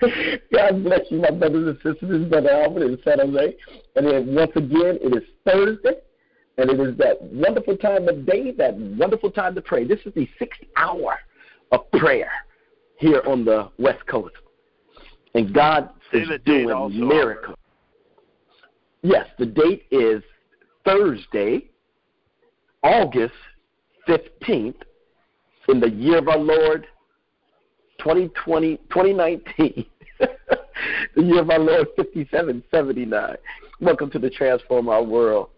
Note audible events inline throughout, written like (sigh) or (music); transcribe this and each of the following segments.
God bless you, my brothers and sisters. This is Brother Albert in San Jose. And then once again, it is Thursday, and it is that wonderful time of day, that wonderful time to pray. This is the sixth hour of prayer here on the West Coast. And God is doing miracles. Yes, the date is Thursday, August 15th, in the year of our Lord 2020, 2019. The year of our Lord 5779. Welcome to the Transform Our World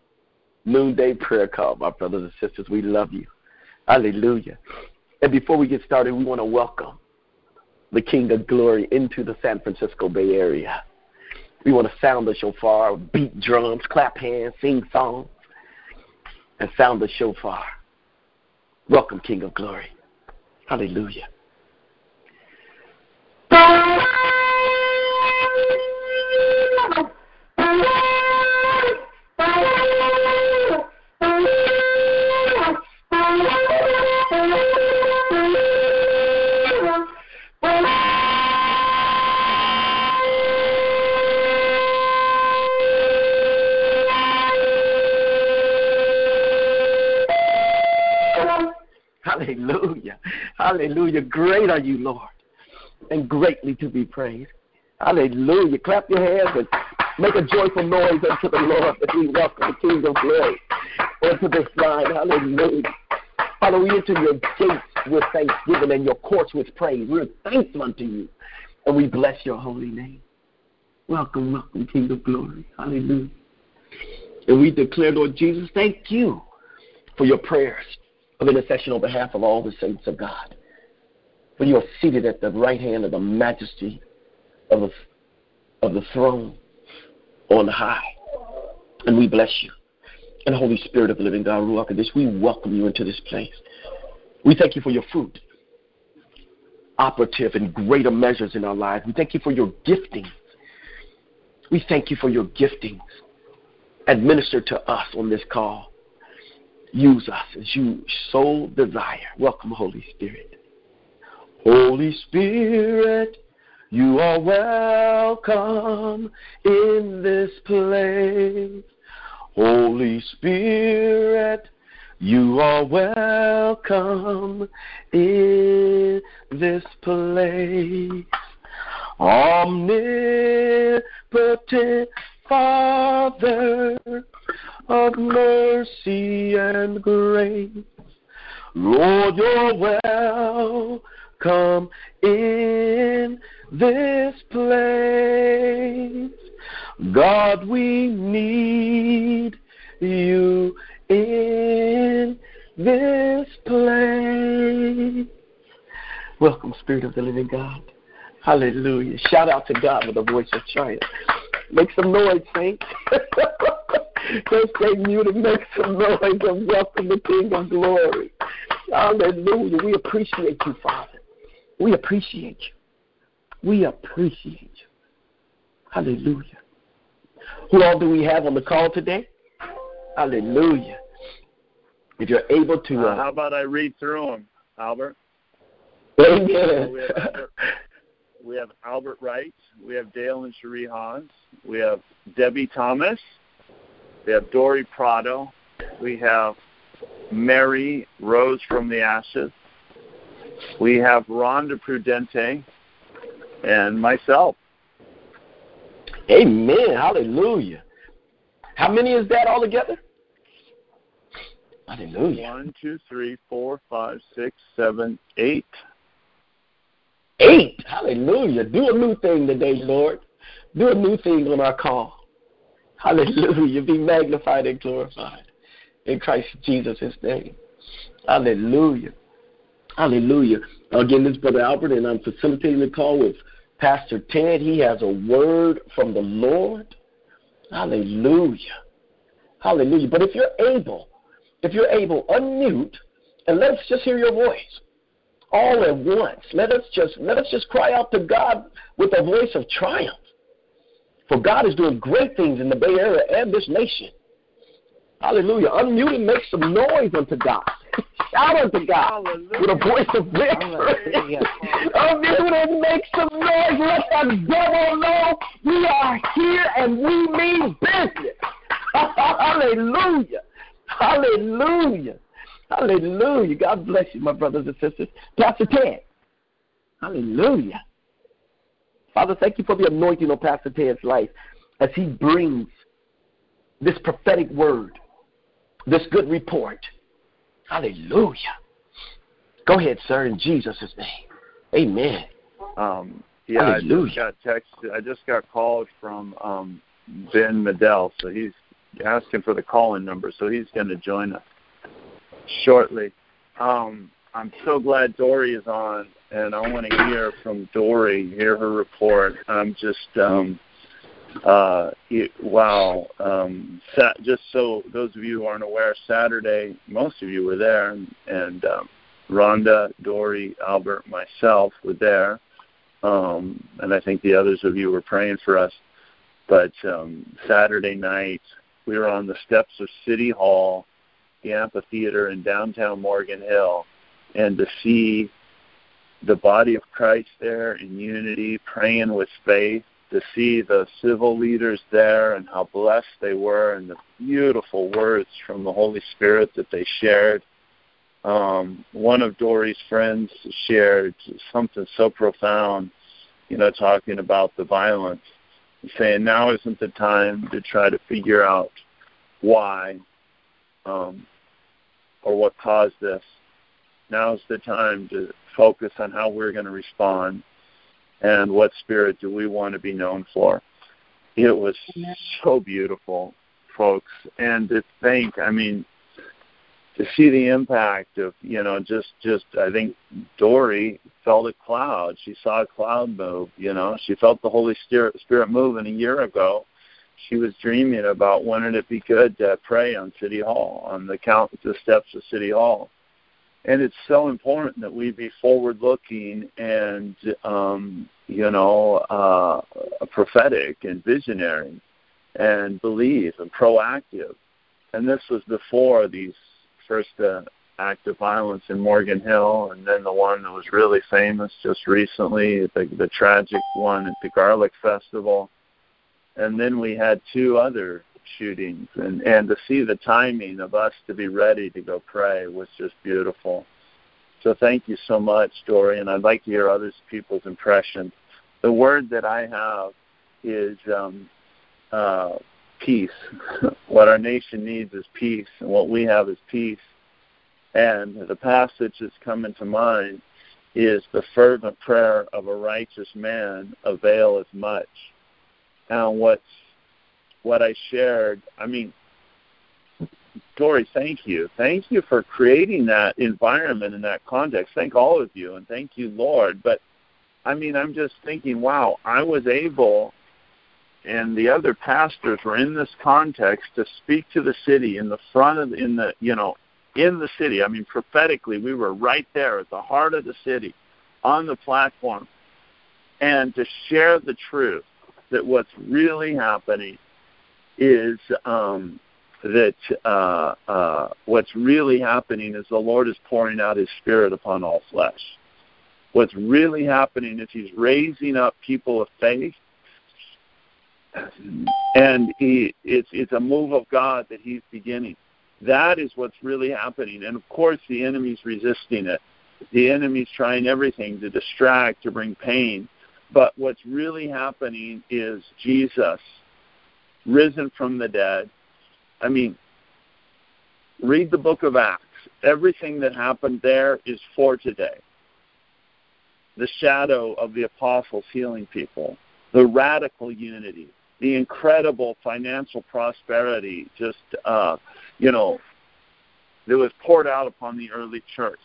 Noonday Prayer Call, my brothers and sisters. We love you. Hallelujah. And before we get started, we want to welcome the King of Glory into the San Francisco Bay Area. We want to sound the shofar, beat drums, clap hands, sing songs, and sound the shofar. Welcome, King of Glory. Hallelujah. Hallelujah. Hallelujah. Great are you, Lord, and greatly to be praised. Hallelujah. Clap your hands and make a joyful noise unto the Lord as we welcome the King of Glory onto this line. Hallelujah. Father, we enter your gates with thanksgiving and your courts with praise. We're thankful unto you, and we bless your holy name. Welcome, welcome, King of Glory. Hallelujah. And we declare, Lord Jesus, thank you for your prayers of intercession on behalf of all the saints of God. For you are seated at the right hand of the majesty of the, of the throne on high. And we bless you. And Holy Spirit of the living God, Ruach this, we welcome you into this place. We thank you for your fruit, operative in greater measures in our lives. We thank you for your giftings. We thank you for your giftings administered to us on this call. Use us as you so desire. Welcome, Holy Spirit. Holy Spirit, you are welcome in this place. Holy Spirit, you are welcome in this place. Omnipotent You're welcome in this place. God, we need you in this place. Welcome, Spirit of the Living God. Hallelujah. Shout out to God with a voice of triumph. Make some noise, saints. (laughs) Don't stay muted. Make some noise and welcome the King of Glory. Hallelujah. We appreciate you, Father. We appreciate you. We appreciate you. Hallelujah. Who all do we have on the call today? Hallelujah. If you're able to. Uh, how about I read through them, Albert? Amen. We, have Albert, we have Albert Wright. We have Dale and Cherie Hans. We have Debbie Thomas. We have Dory Prado. We have Mary Rose from the Ashes. We have Rhonda Prudente and myself. Amen. Hallelujah. How many is that altogether? Hallelujah. One, two, three, four, five, six, seven, eight. Eight. Hallelujah. Do a new thing today, Lord. Do a new thing on our call. Hallelujah. Be magnified and glorified in Christ Jesus' name. Hallelujah. Hallelujah. Again, this is Brother Albert, and I'm facilitating the call with Pastor Ted. He has a word from the Lord. Hallelujah. Hallelujah. But if you're able, if you're able, unmute and let us just hear your voice all at once. Let us just let us just cry out to God with a voice of triumph. For God is doing great things in the Bay Area and this nation. Hallelujah. Unmute and make some noise unto God. (laughs) Shout unto God Hallelujah. with a voice of victory. (laughs) Unmute Amen. Make some noise. Let the devil know we are here and we mean business. (laughs) Hallelujah. Hallelujah. Hallelujah. God bless you, my brothers and sisters. Pastor Ted. Hallelujah. Father, thank you for the anointing on Pastor Ted's life as he brings this prophetic word, this good report. Hallelujah. Go ahead, sir, in Jesus' name. Amen. Um, yeah, Hallelujah. I just got texted. I just got called from um, Ben Medell, so he's asking for the call-in number, so he's going to join us shortly. Um, I'm so glad Dory is on, and I want to hear from Dory, hear her report. I'm just, um, uh, it, wow. Um, sat, just so those of you who aren't aware, Saturday, most of you were there, and, and um, Rhonda, Dory, Albert, myself were there, um, and I think the others of you were praying for us. But um, Saturday night, we were on the steps of City Hall, the amphitheater in downtown Morgan Hill, and to see the body of Christ there in unity, praying with faith, to see the civil leaders there and how blessed they were, and the beautiful words from the Holy Spirit that they shared. Um, one of Dory's friends shared something so profound, you know, talking about the violence, saying now isn't the time to try to figure out why um, or what caused this now's the time to focus on how we're going to respond and what spirit do we want to be known for. It was so beautiful, folks, and to think, I mean, to see the impact of, you know, just, just, I think Dory felt a cloud. She saw a cloud move, you know, she felt the Holy Spirit, Spirit And a year ago. She was dreaming about when wouldn't it be good to pray on City Hall, on the count, the steps of City Hall and it's so important that we be forward looking and um, you know uh, prophetic and visionary and believe and proactive. And this was before these first uh, act of violence in Morgan Hill and then the one that was really famous just recently the, the tragic one at the Garlic Festival. And then we had two other shootings and and to see the timing of us to be ready to go pray was just beautiful. So thank you so much dory and i'd like to hear other people's impressions the word that i have is um, uh, peace. (laughs) What our nation needs is peace and what we have is peace. And the passage that's coming to mind is the fervent prayer of a righteous man avail availeth much. And what's what I shared. I mean, Dory, thank you. Thank you for creating that environment in that context. Thank all of you, and thank you, Lord. But I mean, I'm just thinking, wow, I was able, and the other pastors were in this context to speak to the city in the front of, in the, you know, in the city. I mean, prophetically, we were right there at the heart of the city, on the platform, and to share the truth that what's really happening is um, that uh, uh, what's really happening is the Lord is pouring out His Spirit upon all flesh. What's really happening is He's raising up people of faith, and he, it's it's a move of God that He's beginning. That is what's really happening, and of course the enemy's resisting it. The enemy's trying everything to distract, to bring pain. But what's really happening is Jesus risen from the dead. I mean, read the book of Acts. Everything that happened there is for today. The shadow of the apostles healing people, the radical unity, the incredible financial prosperity, just, uh, you know, that was poured out upon the early church.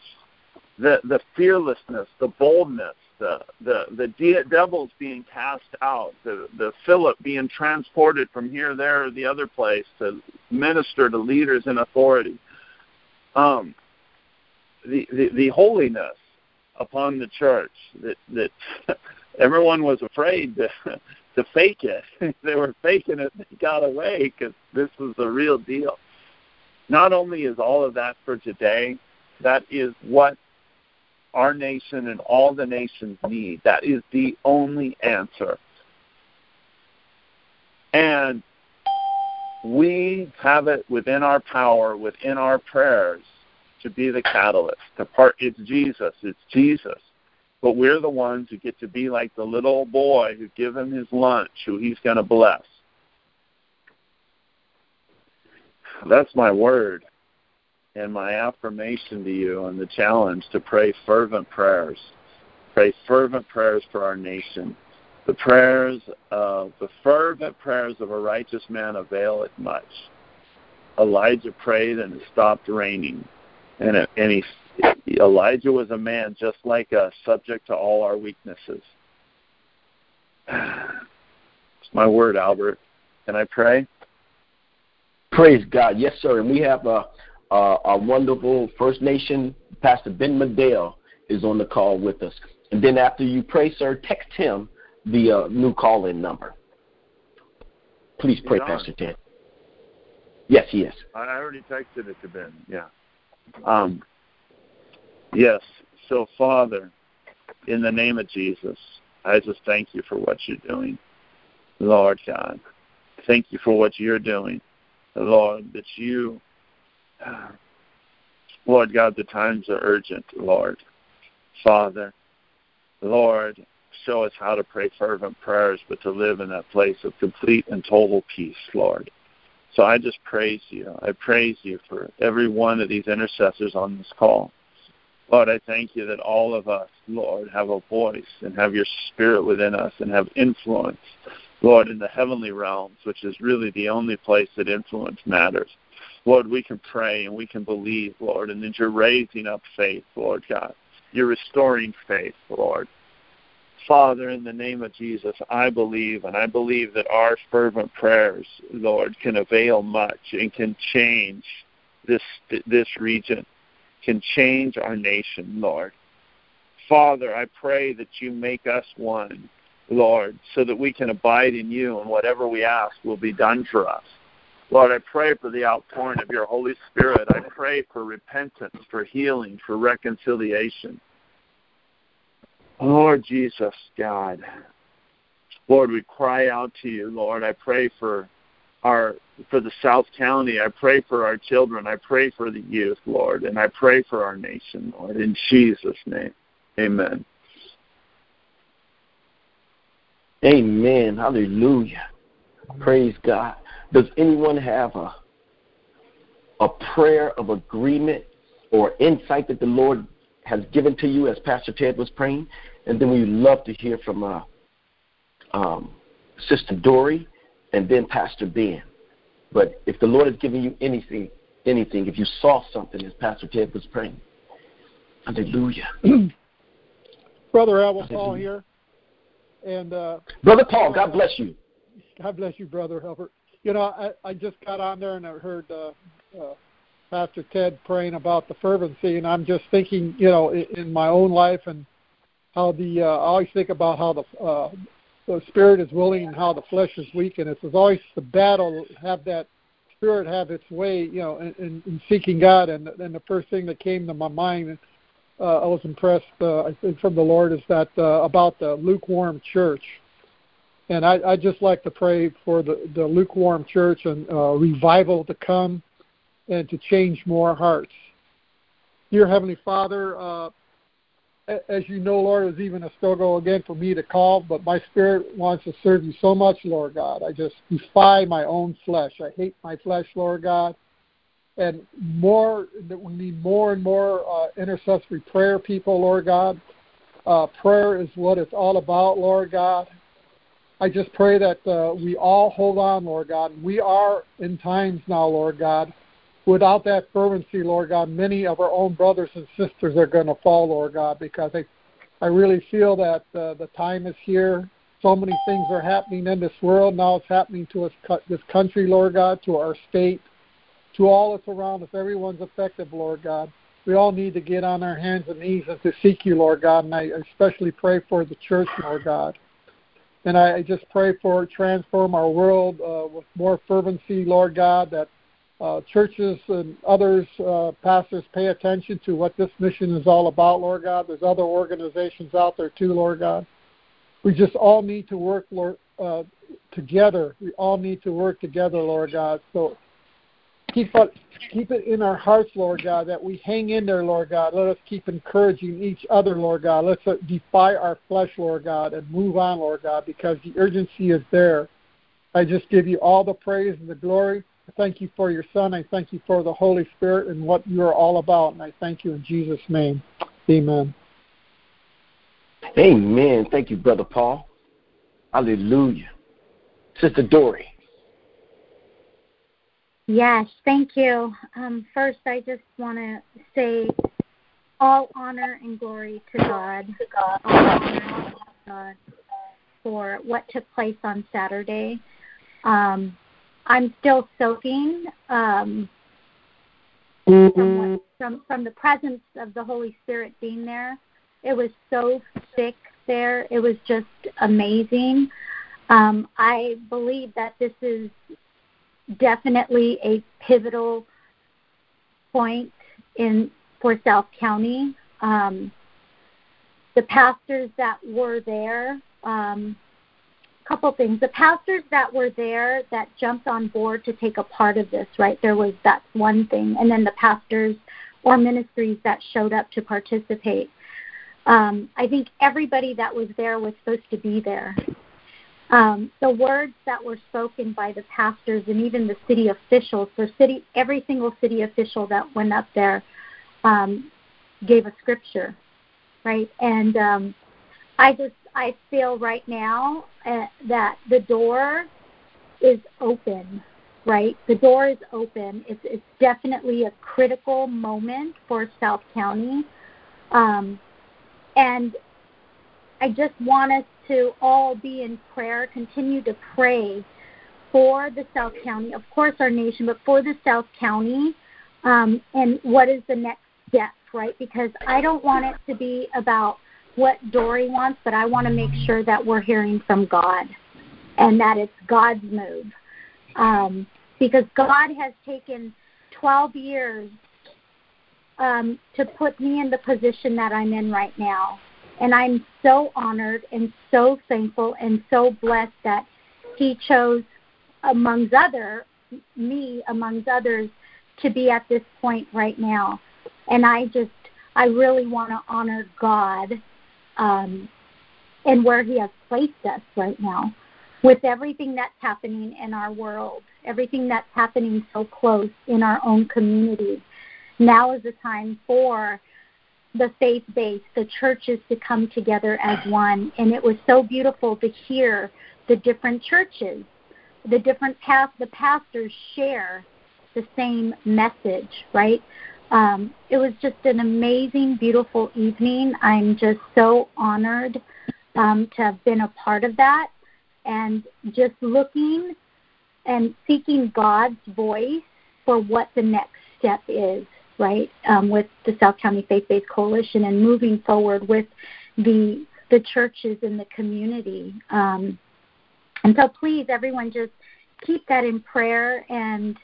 The, the fearlessness, the boldness, the the the de- devils being cast out, the the Philip being transported from here, there, or the other place to minister to leaders in authority. Um, the, the the holiness upon the church that that (laughs) everyone was afraid to (laughs) to fake it. (laughs) they were faking it. They got away because this was the real deal. Not only is all of that for today, that is what our nation and all the nations need. That is the only answer. And we have it within our power, within our prayers, to be the catalyst. To part, it's Jesus. It's Jesus. But we're the ones who get to be like the little boy who give him his lunch, who he's going to bless. That's my word and my affirmation to you and the challenge to pray fervent prayers. Pray fervent prayers for our nation. The prayers of the fervent prayers of a righteous man avail it much. Elijah prayed and it stopped raining. And, it, and he, Elijah was a man just like us, subject to all our weaknesses. (sighs) It's my word, Albert. Can I pray? Praise God. Yes, sir. And we have a, a, a wonderful First Nation, Pastor Ben Medell is on the call with us. And then after you pray, sir, text him the uh, new call-in number. Please pray, Pastor Ted. Yes, he is. I already texted it to Ben. Yeah. Um, yes. So, Father, in the name of Jesus, I just thank you for what you're doing, Lord God. Thank you for what you're doing, Lord. That you, Lord God, the times are urgent, Lord. Father, Lord, show us how to pray fervent prayers, but to live in that place of complete and total peace, Lord. So I just praise you. I praise you for every one of these intercessors on this call. Lord, I thank you that all of us, Lord, have a voice and have your spirit within us and have influence, Lord, in the heavenly realms, which is really the only place that influence matters. Lord, we can pray and we can believe, Lord, and that you're raising up faith, Lord God. You're restoring faith, Lord. Father, in the name of Jesus, I believe, and I believe that our fervent prayers, Lord, can avail much and can change this this region, can change our nation, Lord. Father, I pray that you make us one, Lord, so that we can abide in you, and whatever we ask will be done for us. Lord, I pray for the outpouring of your Holy Spirit. I pray for repentance, for healing, for reconciliation. Lord Jesus, God. Lord, we cry out to you, Lord. I pray for our for the South County. I pray for our children. I pray for the youth, Lord, and I pray for our nation, Lord, in Jesus' name. Amen. Amen. Hallelujah. Praise God. Does anyone have a a prayer of agreement or insight that the Lord has given to you as Pastor Ted was praying. And then we'd love to hear from uh, um, Sister Dory and then Pastor Ben. But if the Lord has given you anything, anything, if you saw something as Pastor Ted was praying, hallelujah. (clears throat) Brother Albert Paul here. And uh, Brother Paul, God bless you. God bless you, Brother Albert. You know, I, I just got on there and I heard uh, uh, Pastor Ted praying about the fervency, and I'm just thinking, you know, in, in my own life and how the uh, I always think about how the uh, the spirit is willing and how the flesh is weak, and it's always the battle have that spirit have its way, you know, in, in, in seeking God. And, and the first thing that came to my mind, uh, I was impressed, uh, I think, from the Lord, is that uh, about the lukewarm church. And I, I just like to pray for the, the lukewarm church and uh, revival to come and to change more hearts. Dear Heavenly Father, uh, as you know, Lord, it was even a struggle again for me to call, but my spirit wants to serve you so much, Lord God. I just defy my own flesh. I hate my flesh, Lord God. And more, we need more and more uh, intercessory prayer people, Lord God. Uh, prayer is what it's all about, Lord God. I just pray that uh, we all hold on, Lord God. We are in times now, Lord God, without that fervency, Lord God, many of our own brothers and sisters are going to fall, Lord God, because I, I really feel that uh, the time is here. So many things are happening in this world. Now it's happening to us, this country, Lord God, to our state, to all that's around us. Everyone's affected, Lord God. We all need to get on our hands and knees and to seek you, Lord God. And I especially pray for the church, Lord God. And I just pray for transform our world uh, with more fervency, Lord God, that uh, churches and others, uh, pastors, pay attention to what this mission is all about, Lord God. There's other organizations out there too, Lord God. We just all need to work, Lord, uh, together. We all need to work together, Lord God. So keep keep it in our hearts, Lord God, that we hang in there, Lord God. Let us keep encouraging each other, Lord God. Let's defy our flesh, Lord God, and move on, Lord God, because the urgency is there. I just give you all the praise and the glory. I thank you for your Son. I thank you for the Holy Spirit and what you are all about. And I thank you in Jesus' name. Amen. Amen. Thank you, Brother Paul. Hallelujah. Sister Dory. Yes, thank you. Um, first, I just want to say all honor and glory to God, to God, for what took place on Saturday. Um, I'm still soaking um, from, from from the presence of the Holy Spirit being there. It was so thick there. It was just amazing. Um, I believe that this is definitely a pivotal point in for South County. Um, the pastors that were there, um, couple things. The pastors that were there that jumped on board to take a part of this, right? There was that's one thing, and then the pastors or ministries that showed up to participate. Um, I think everybody that was there was supposed to be there. Um, the words that were spoken by the pastors and even the city officials, the city, every single city official that went up there um, gave a scripture, right? And um, I just I feel right now uh, that the door is open, right? The door is open. It's it's definitely a critical moment for South County, um, and I just want us to all be in prayer, continue to pray for the South County, of course, our nation, but for the South County, um, and what is the next step, right? Because I don't want it to be about what Dory wants, but I want to make sure that we're hearing from God and that it's God's move. Um, because God has taken 12 years um, to put me in the position that I'm in right now. And I'm so honored and so thankful and so blessed that He chose, amongst other, me amongst others, to be at this point right now. And I just, I really want to honor God um, and where He has placed us right now with everything that's happening in our world, everything that's happening so close in our own community. Now is the time for the faith base, the churches to come together as one. And it was so beautiful to hear the different churches, the different past, the pastors share the same message, right? Um, it was just an amazing, beautiful evening. I'm just so honored um, to have been a part of that and just looking and seeking God's voice for what the next step is, right, um, with the South County Faith Based Coalition and moving forward with the the churches in the community. Um, and so, please, everyone, just keep that in prayer and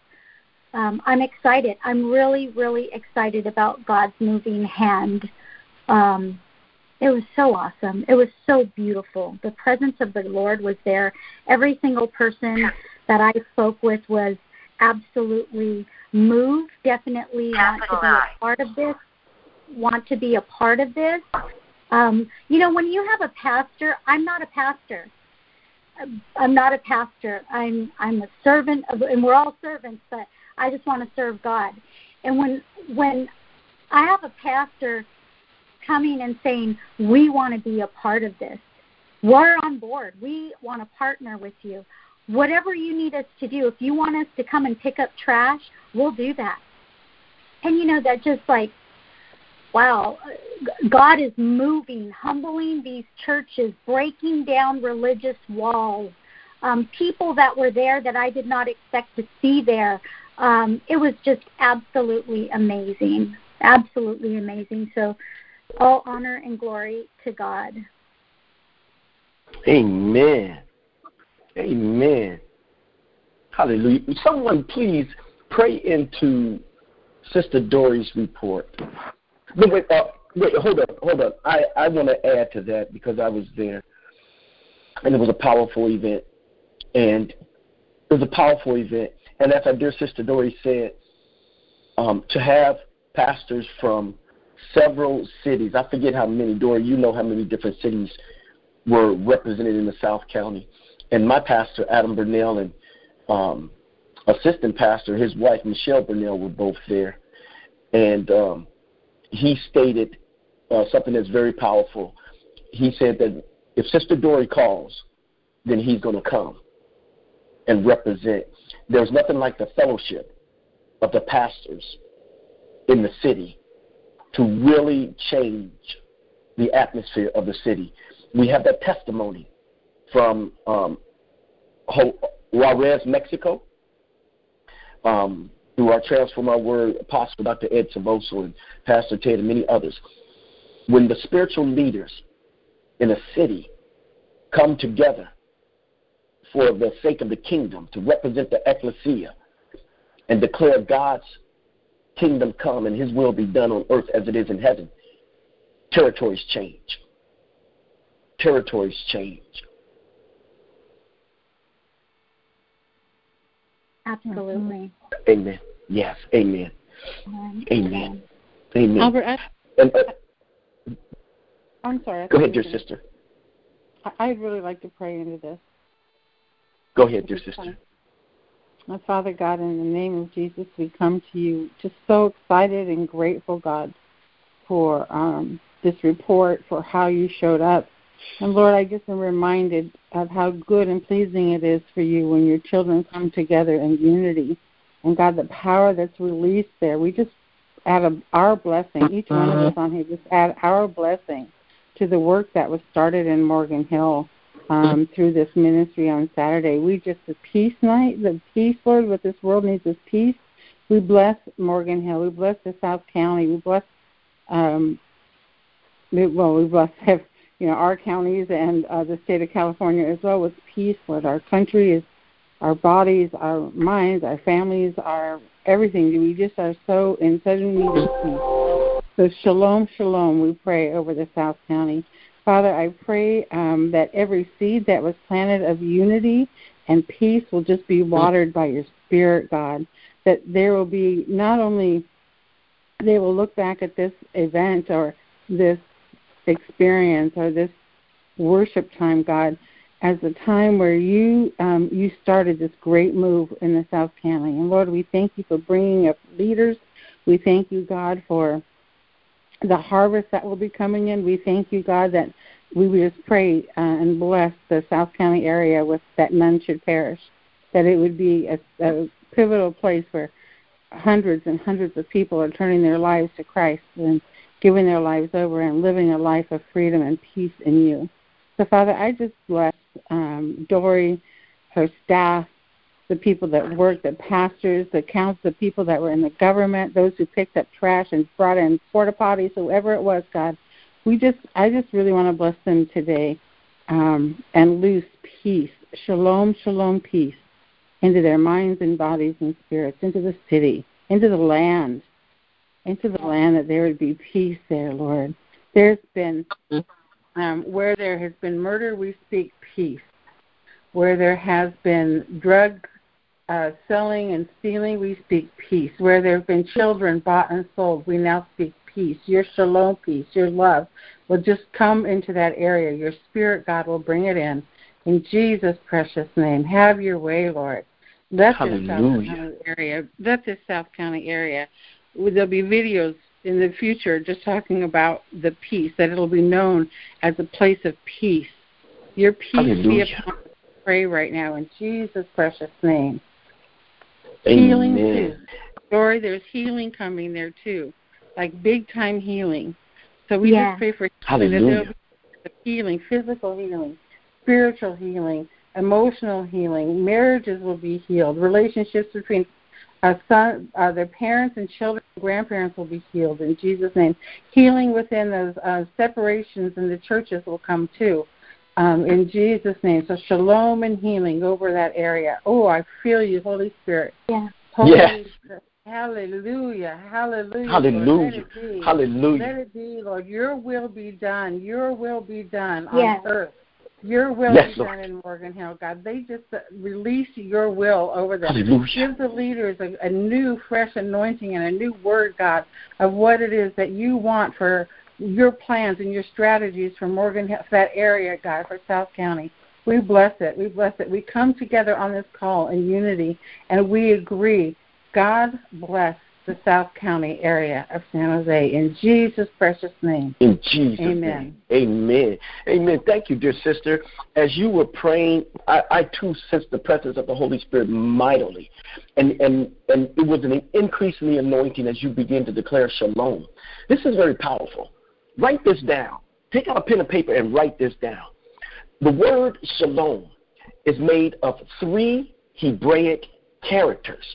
um, I'm excited. I'm really, really excited about God's moving hand. Um, it was so awesome. It was so beautiful. The presence of the Lord was there. Every single person that I spoke with was absolutely moved. Definitely want to be a part of this. Want to be a part of this. Um, you know, when you have a pastor, I'm not a pastor. I'm not a pastor. I'm I'm a servant of, and we're all servants, but I just want to serve God. And when when I have a pastor coming and saying, "We want to be a part of this. We're on board. We want to partner with you. Whatever you need us to do, if you want us to come and pick up trash, we'll do that." And you know that just like wow, God is moving, humbling these churches, breaking down religious walls. Um, people that were there that I did not expect to see there, um, it was just absolutely amazing, absolutely amazing. So, all honor and glory to God. Amen. Amen. Hallelujah. Someone please pray into Sister Dory's report. No, wait, uh, wait, hold up, hold up. I, I want to add to that because I was there, and it was a powerful event, and it was a powerful event. And as our dear Sister Dory said, um, to have pastors from several cities, I forget how many, Dory, you know how many different cities were represented in the South County. And my pastor, Adam Burnell, and um, assistant pastor, his wife, Michelle Burnell, were both there. And um, he stated uh, something that's very powerful. He said that if Sister Dory calls, then he's going to come and represent. There's nothing like the fellowship of the pastors in the city to really change the atmosphere of the city. We have that testimony from um, Juarez, Mexico, um, through our Transform Our World Apostle Dr. Ed Silvoso and Pastor Ted and many others. When the spiritual leaders in a city come together for the sake of the kingdom, to represent the ecclesia, and declare God's kingdom come and his will be done on earth as it is in heaven, territories change. Territories change. Absolutely. Amen. Yes. Amen. Amen. Amen. Amen. Albert, I, and, uh, I'm sorry. I go ahead, dear were sister. gonna- I- I'd really like to pray into this. Go ahead, dear sister. fine. My Father God, in the name of Jesus, we come to you just so excited and grateful, God, for um, this report, for how you showed up. And Lord, I just am reminded of how good and pleasing it is for you when your children come together in unity. And God, the power that's released there, we just add a, our blessing, each one of us on here, just add our blessing to the work that was started in Morgan Hill um, through this ministry on Saturday. We just the peace night, the peace, Lord, what this world needs is peace. We bless Morgan Hill. We bless the South County. We bless, um, we, well, we bless (laughs) you know our counties and uh, the state of California as well with peace. Lord, our country is, our bodies, our minds, our families, our everything. We just are so in such need of peace. So shalom, shalom. We pray over the South County. Father, I pray um, that every seed that was planted of unity and peace will just be watered by your Spirit, God. That there will be not only they will look back at this event or this experience or this worship time, God, as a time where you um, you started this great move in the South County. And Lord, we thank you for bringing up leaders. We thank you, God, for the harvest that will be coming in. We thank you, God, that we would just pray uh, and bless the South County area with that none should perish, that it would be a, a pivotal place where hundreds and hundreds of people are turning their lives to Christ and giving their lives over and living a life of freedom and peace in you. So, Father, I just bless um, Dory, her staff, the people that work, the pastors, the counts, the people that were in the government, those who picked up trash and brought in porta potties, whoever it was, God. We just, I just really want to bless them today um, and loose peace, shalom, shalom, peace into their minds and bodies and spirits, into the city, into the land, into the land that there would be peace there, Lord. There's been, um, where there has been murder, we speak peace. Where there has been drug uh, selling and stealing, we speak peace. Where there have been children bought and sold, we now speak peace. Your shalom peace, your love will just come into that area. Your spirit, God, will bring it in. In Jesus' precious name, have your way, Lord. Let this South County area, let this South County area, there'll be videos in the future just talking about the peace, that it'll be known as a place of peace. Your peace Hallelujah. be upon us. Pray right now in Jesus' precious name. Amen. Healing too. Dory, there's healing coming there too, like big time healing. So we Yeah. just pray for healing. that Hallelujah. healing, physical healing, spiritual healing, emotional healing. Marriages will be healed. Relationships between uh, son, uh, their parents and children, and grandparents will be healed in Jesus' name. Healing within those uh, separations in the churches will come too. Um, in Jesus' name. So shalom and healing over that area. Oh, I feel you, Holy Spirit. Yeah. Holy Yes. Hallelujah. Hallelujah. Lord. Hallelujah. Let it be. Let Hallelujah. it be, Lord. Your will be done. Your will be done Yes. on earth. Your will Yes, be Lord. done in Morgan Hill, God. They just uh, release your will over them. Hallelujah. Give the leaders a, a new, fresh anointing and a new word, God, of what it is that you want for your plans and your strategies for Morgan Hill, that area, God, for South County. We bless it. We bless it. We come together on this call in unity, and we agree. God bless the South County area of San Jose in Jesus' precious name. In Jesus' Amen. name. Amen. Amen. Thank you, dear sister. As you were praying, I, I too sensed the presence of the Holy Spirit mightily. And, and, and it was an increase in the anointing as you begin to declare shalom. This is very powerful. Write this down. Take out a pen and paper and write this down. The word shalom is made of three Hebraic characters.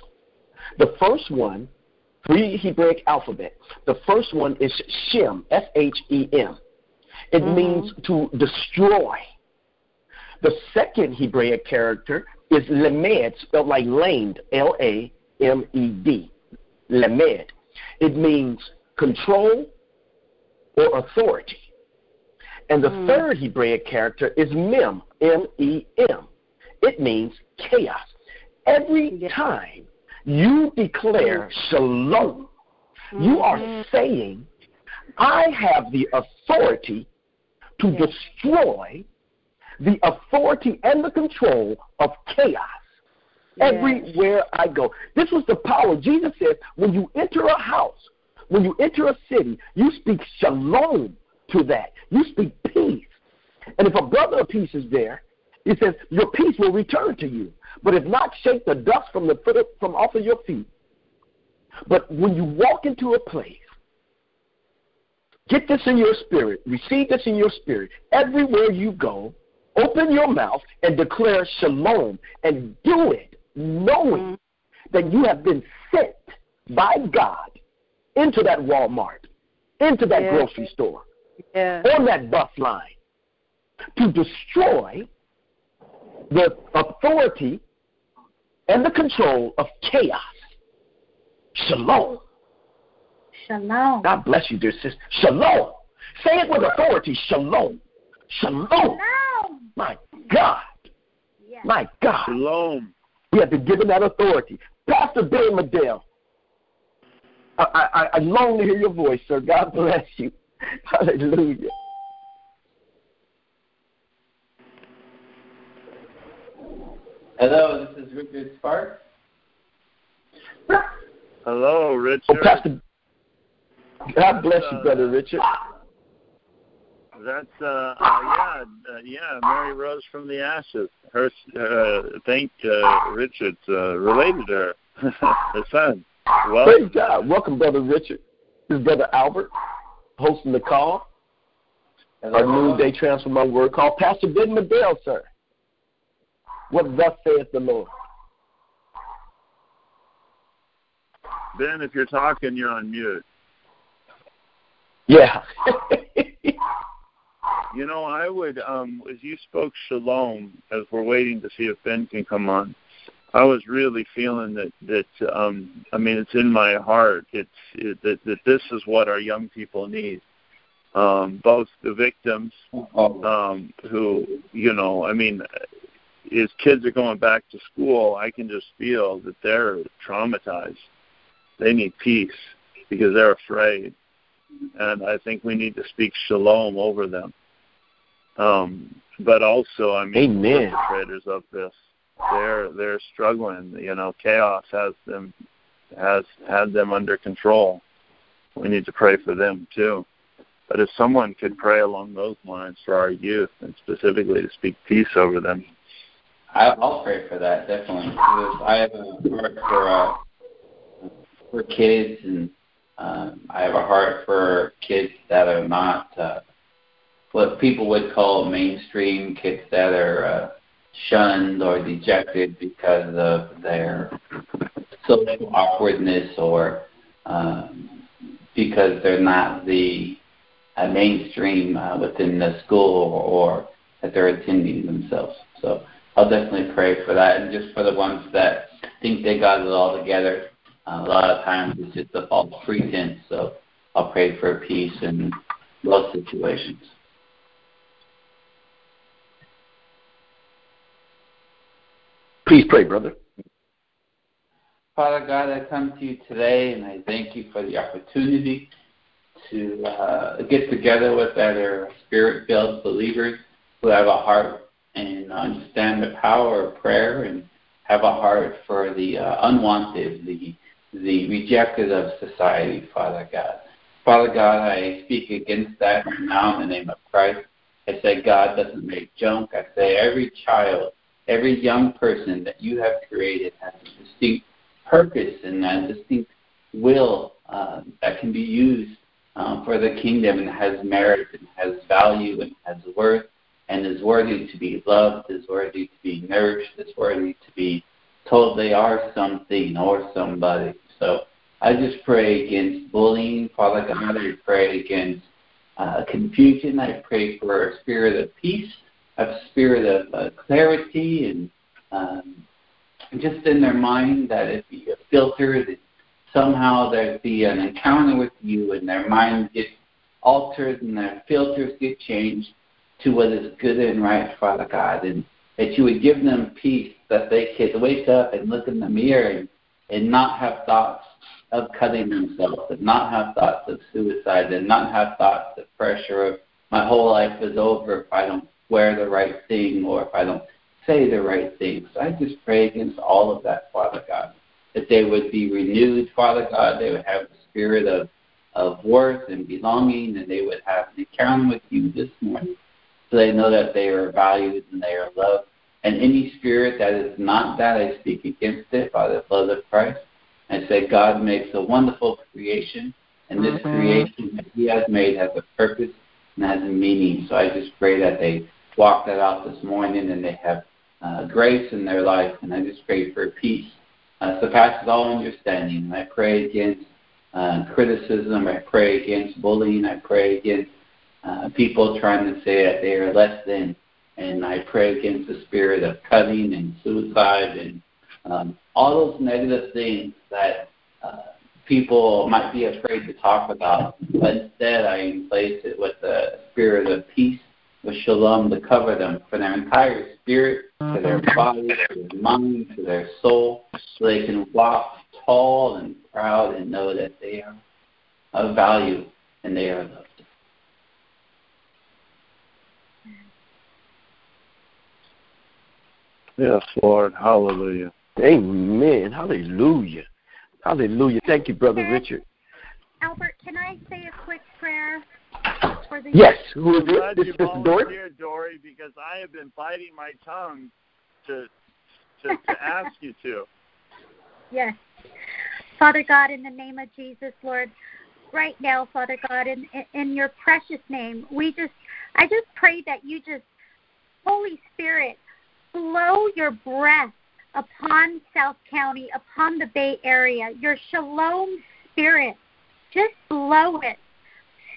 The first one, three Hebraic alphabet. The first one is Shem, S H E M. It Mhm. means to destroy. The second Hebraic character is Lamed, spelled like lamed, L A M E D. Lamed. It means control or authority. And the Mm. third Hebraic character is Mem, M E M. It means chaos. Every Yeah. time you declare mm. shalom, you mm-hmm. are saying, I have the authority to Yes. destroy the authority and the control of chaos Yes. everywhere I go. This was the power. Jesus said, when you enter a house, when you enter a city, you speak shalom to that. You speak peace. And if a brother of peace is there, he says, your peace will return to you. But if not, shake the dust from the foot of, from off of your feet. But when you walk into a place, get this in your spirit, receive this in your spirit. Everywhere you go, open your mouth and declare shalom and do it knowing mm-hmm. that you have been sent by God into that Walmart, into that Yes. grocery store, Yes. on that bus line to destroy the authority and the control of chaos. Shalom. Shalom. God bless you, dear sister. Shalom. Say it with authority. Shalom. Shalom. Shalom. My God. Yes. My God. Shalom. We have been given that authority. Pastor Bill Medell, I, I, I long to hear your voice, sir. God bless you. (laughs) Hallelujah. Hello, this is Richard Sparks. Hello, Richard. Oh, Pastor, God bless you, brother Richard. That's uh, uh yeah, uh, yeah, Mary Rose from the Ashes. Her uh, thank uh, Richard's uh, related her, (laughs) her son. Well, Praise God. Welcome, brother Richard. This is brother Albert hosting the call. Hello, Our hello. noonday Transform Our World call. Pastor Ben Medell, sir. What thus saith the Lord? Ben, if you're talking, you're on mute. Yeah. (laughs) You know, I would, um, as you spoke shalom, as we're waiting to see if Ben can come on, I was really feeling that that um, I mean, it's in my heart. It's it, that that this is what our young people need. Um, both the victims, Oh, um, who you know, I mean, as kids are going back to school, I can just feel that they're traumatized. They need peace because they're afraid, and I think we need to speak shalom over them. Um, but also, I mean, Amen. perpetrators of this, they're they're struggling. You know, chaos has them has had them under control. We need to pray for them too. But if someone could pray along those lines for our youth, and specifically to speak peace over them, I, I'll pray for that definitely. I have a heart for uh, for kids, and um, I have a heart for kids that are not uh, what people would call mainstream kids that are uh, shunned or dejected because of their social awkwardness or um, because they're not the uh, mainstream uh, within the school or, or that they're attending themselves. So I'll definitely pray for that, and just for the ones that think they got it all together. Uh, a lot of times it's just a false pretense. So I'll pray for peace in most situations. Please pray, brother. Father God, I come to you today and I thank you for the opportunity to uh, get together with other spirit filled believers who have a heart and understand the power of prayer and have a heart for the uh, unwanted, the, the rejected of society, Father God. Father God, I speak against that now in the name of Christ. I say God doesn't make junk. I say every child Every young person that you have created has a distinct purpose and a distinct will uh, that can be used um, for the kingdom and has merit and has value and has worth and is worthy to be loved, is worthy to be nourished, is worthy to be told they are something or somebody. So I just pray against bullying, Father God. I pray against uh, confusion. I pray for a spirit of peace a spirit of uh, clarity and um, just in their mind that it be a filter that somehow there be an encounter with you and their mind gets altered and their filters get changed to what is good and right, Father God, and that you would give them peace that they could wake up and look in the mirror and, and not have thoughts of cutting themselves and not have thoughts of suicide and not have thoughts of pressure of my whole life is over if I don't wear the right thing or if I don't say the right things. I just pray against all of that, Father God, that they would be renewed, Father God. They would have the spirit of, of worth and belonging, and they would have an encounter with you this morning so they know that they are valued and they are loved. And any spirit that is not that, I speak against it by the blood of Christ. I say God makes a wonderful creation, and this mm-hmm. creation that He has made has a purpose and has a meaning. So I just pray that they walk that out this morning and they have uh, grace in their life. And I just pray for peace uh, surpasses all understanding. And I pray against uh, criticism. I pray against bullying. I pray against uh, people trying to say that they are less than. And I pray against the spirit of cutting and suicide and um, all those negative things that uh, people might be afraid to talk about. But instead, I replace it with the spirit of peace with shalom to cover them for their entire spirit, to their mm-hmm. body, to their mind, to their soul, so they can walk tall and proud and know that they are of value and they are loved. Yes, Lord. Hallelujah. Amen. Hallelujah. Hallelujah. Thank you, Brother Richard. Albert, can I say a quick prayer? for the yes. Who is I'm glad this? you This Dory. Dory, because I have been biting my tongue to to, to (laughs) ask you to. Yes, Father God, in the name of Jesus, Lord, right now, Father God, in in your precious name, we just, I just pray that you just, Holy Spirit, blow your breath upon South County, upon the Bay Area, your shalom spirit, just blow it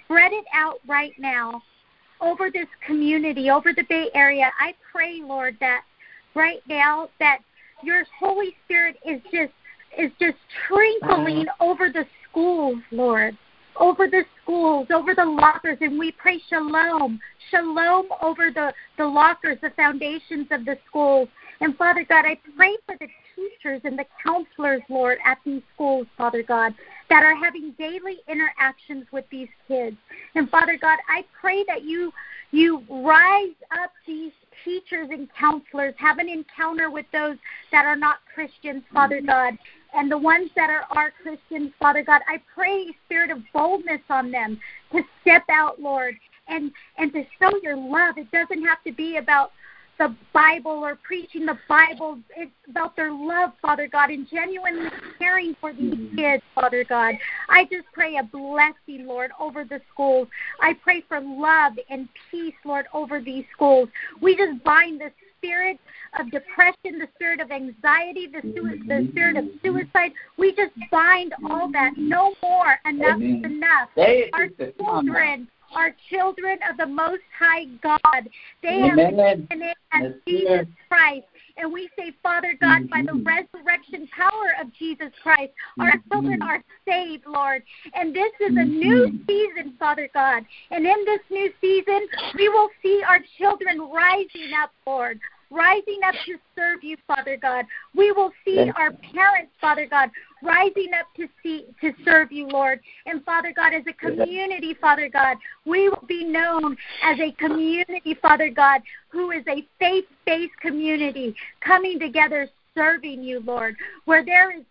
spread it out right now over this community, over the Bay Area. I pray, Lord, that right now that your Holy Spirit is just is just trickling mm-hmm. over the schools, Lord, over the schools, over the lockers, and we pray shalom, shalom over the the lockers, the foundations of the schools. And Father God, I pray for the teachers and the counselors, Lord, at these schools, Father God, that are having daily interactions with these kids. And Father God, I pray that you you rise up these teachers and counselors, have an encounter with those that are not Christians, Father. God, and the ones that are, are Christians, Father God. I pray a spirit of boldness on them to step out, Lord, and and to show your love. It doesn't have to be about the Bible or preaching the Bible. It's about their love, Father God, and genuinely caring for these mm-hmm. kids, Father God. I just pray a blessing, Lord, over the schools. I pray for love and peace, Lord, over these schools. We just bind the spirit of depression, the spirit of anxiety, the, su- the spirit of suicide. We just bind all that. No more. Enough is enough. Our children are children of the Most High God. They Amen. have been in Jesus Christ. And we say, Father God, by the mm-hmm. resurrection power of Jesus Christ, our mm-hmm. children are saved, Lord. And this is a new mm-hmm. season, Father God. And in this new season, we will see our children rising up, Lord rising up to serve you, Father God. We will see our parents, Father God, rising up to see to serve you, Lord. And Father God, as a community, Father God, we will be known as a community, Father God, who is a faith-based community coming together serving you, Lord, where there is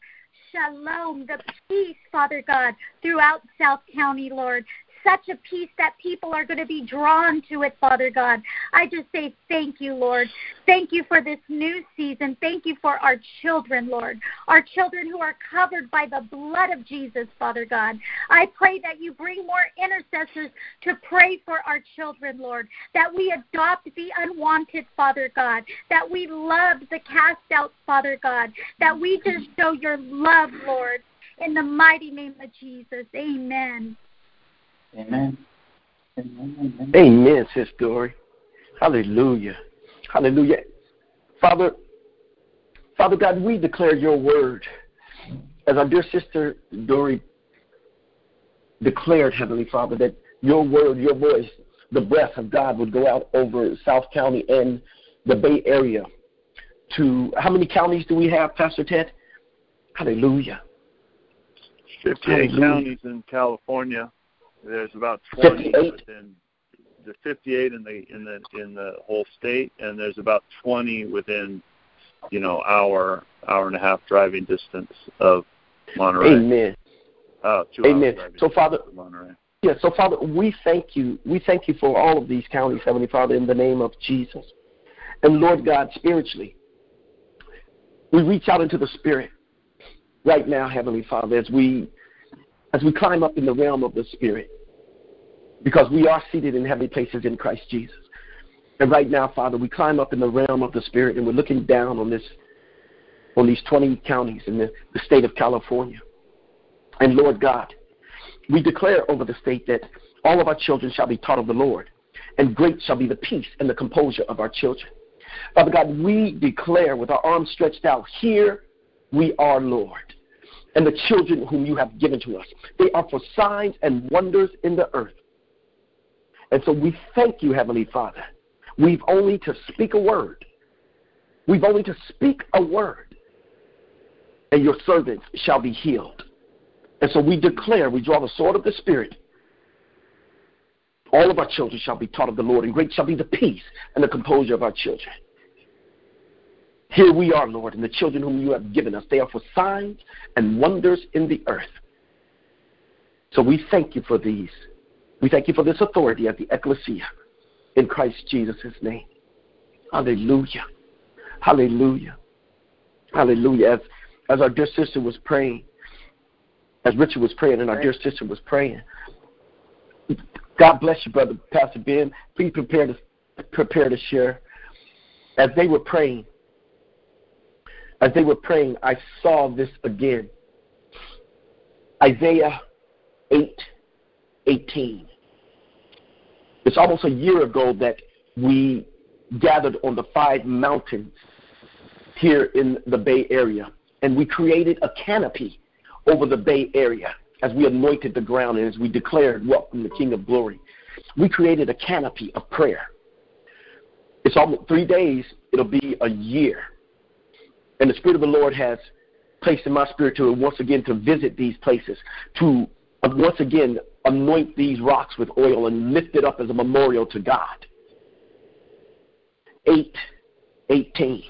shalom, the peace, Father God, throughout South County, Lord such a peace that people are going to be drawn to it, Father God. I just say thank you, Lord. Thank you for this new season. Thank you for our children, Lord. Our children who are covered by the blood of Jesus, Father God. I pray that you bring more intercessors to pray for our children, Lord. That we adopt the unwanted, Father God. That we love the cast out, Father God. That we just show your love, Lord. In the mighty name of Jesus. Amen. Amen. Amen. Amen, Sister Dory. Hallelujah. Hallelujah. Father, Father God, we declare your word. As our dear sister Dory declared, Heavenly Father, that your word, your voice, the breath of God would go out over South County and the Bay Area to how many counties do we have, Pastor Ted? Hallelujah. 58 Hallelujah. counties in California. There's about 20 within the 58 in the in the in the whole state, and there's about 20 within, you know, hour hour and a half driving distance of Monterey. Amen. Uh, Amen. So, Father, Monterey. yeah. So, Father, we thank you. We thank you for all of these counties, Heavenly Father, in the name of Jesus, and Lord God, spiritually, we reach out into the Spirit right now, Heavenly Father, as we as we climb up in the realm of the Spirit, because we are seated in heavenly places in Christ Jesus. And right now, Father, we climb up in the realm of the Spirit, and we're looking down on this, on these 20 counties in the, the state of California. And Lord God, we declare over the state that all of our children shall be taught of the Lord, and great shall be the peace and the composure of our children. Father God, we declare with our arms stretched out, here we are, Lord and the children whom you have given to us. They are for signs and wonders in the earth. And so we thank you, Heavenly Father. We've only to speak a word. We've only to speak a word, and your servants shall be healed. And so we declare, we draw the sword of the Spirit. All of our children shall be taught of the Lord, and great shall be the peace and the composure of our children. Here we are, Lord, and the children whom you have given us. They are for signs and wonders in the earth. So we thank you for these. We thank you for this authority at the ecclesia in Christ Jesus' name. Hallelujah. Hallelujah. Hallelujah. As, as our dear sister was praying, as Richard was praying and our dear sister was praying, God bless you, brother Pastor Ben. Please prepare to prepare to share. As they were praying, as they were praying, I saw this again. Isaiah 8 18. It's almost a year ago that we gathered on the five mountains here in the Bay Area, and we created a canopy over the Bay Area as we anointed the ground and as we declared, Welcome the King of Glory. We created a canopy of prayer. It's almost three days, it'll be a year and the Spirit of the Lord has placed in my spirit to once again to visit these places, to uh, once again anoint these rocks with oil and lift it up as a memorial to God. 8 18.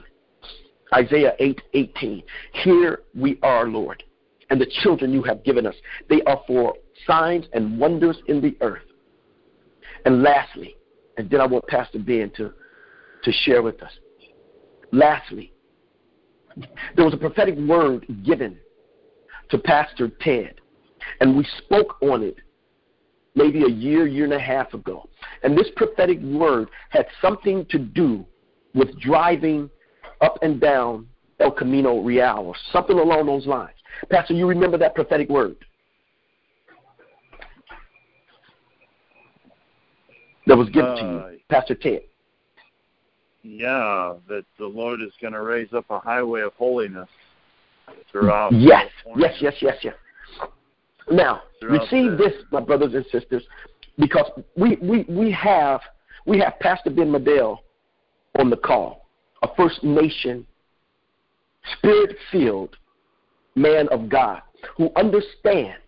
Isaiah 8 18. Here we are, Lord, and the children you have given us. They are for signs and wonders in the earth. And lastly, and then I want Pastor Ben to, to share with us. Lastly, there was a prophetic word given to Pastor Ted, and we spoke on it maybe a year, year and a half ago. And this prophetic word had something to do with driving up and down El Camino Real or something along those lines. Pastor, you remember that prophetic word? That was given uh, to you, uh, Pastor Ted. Yeah, that the Lord is going to raise up a highway of holiness throughout. Yes, California. yes, yes, yes, yes. Now, Throughout receive this, my brothers and sisters, because we, we, we have we have Pastor Ben Medell on the call, a First Nation, spirit-filled man of God who understands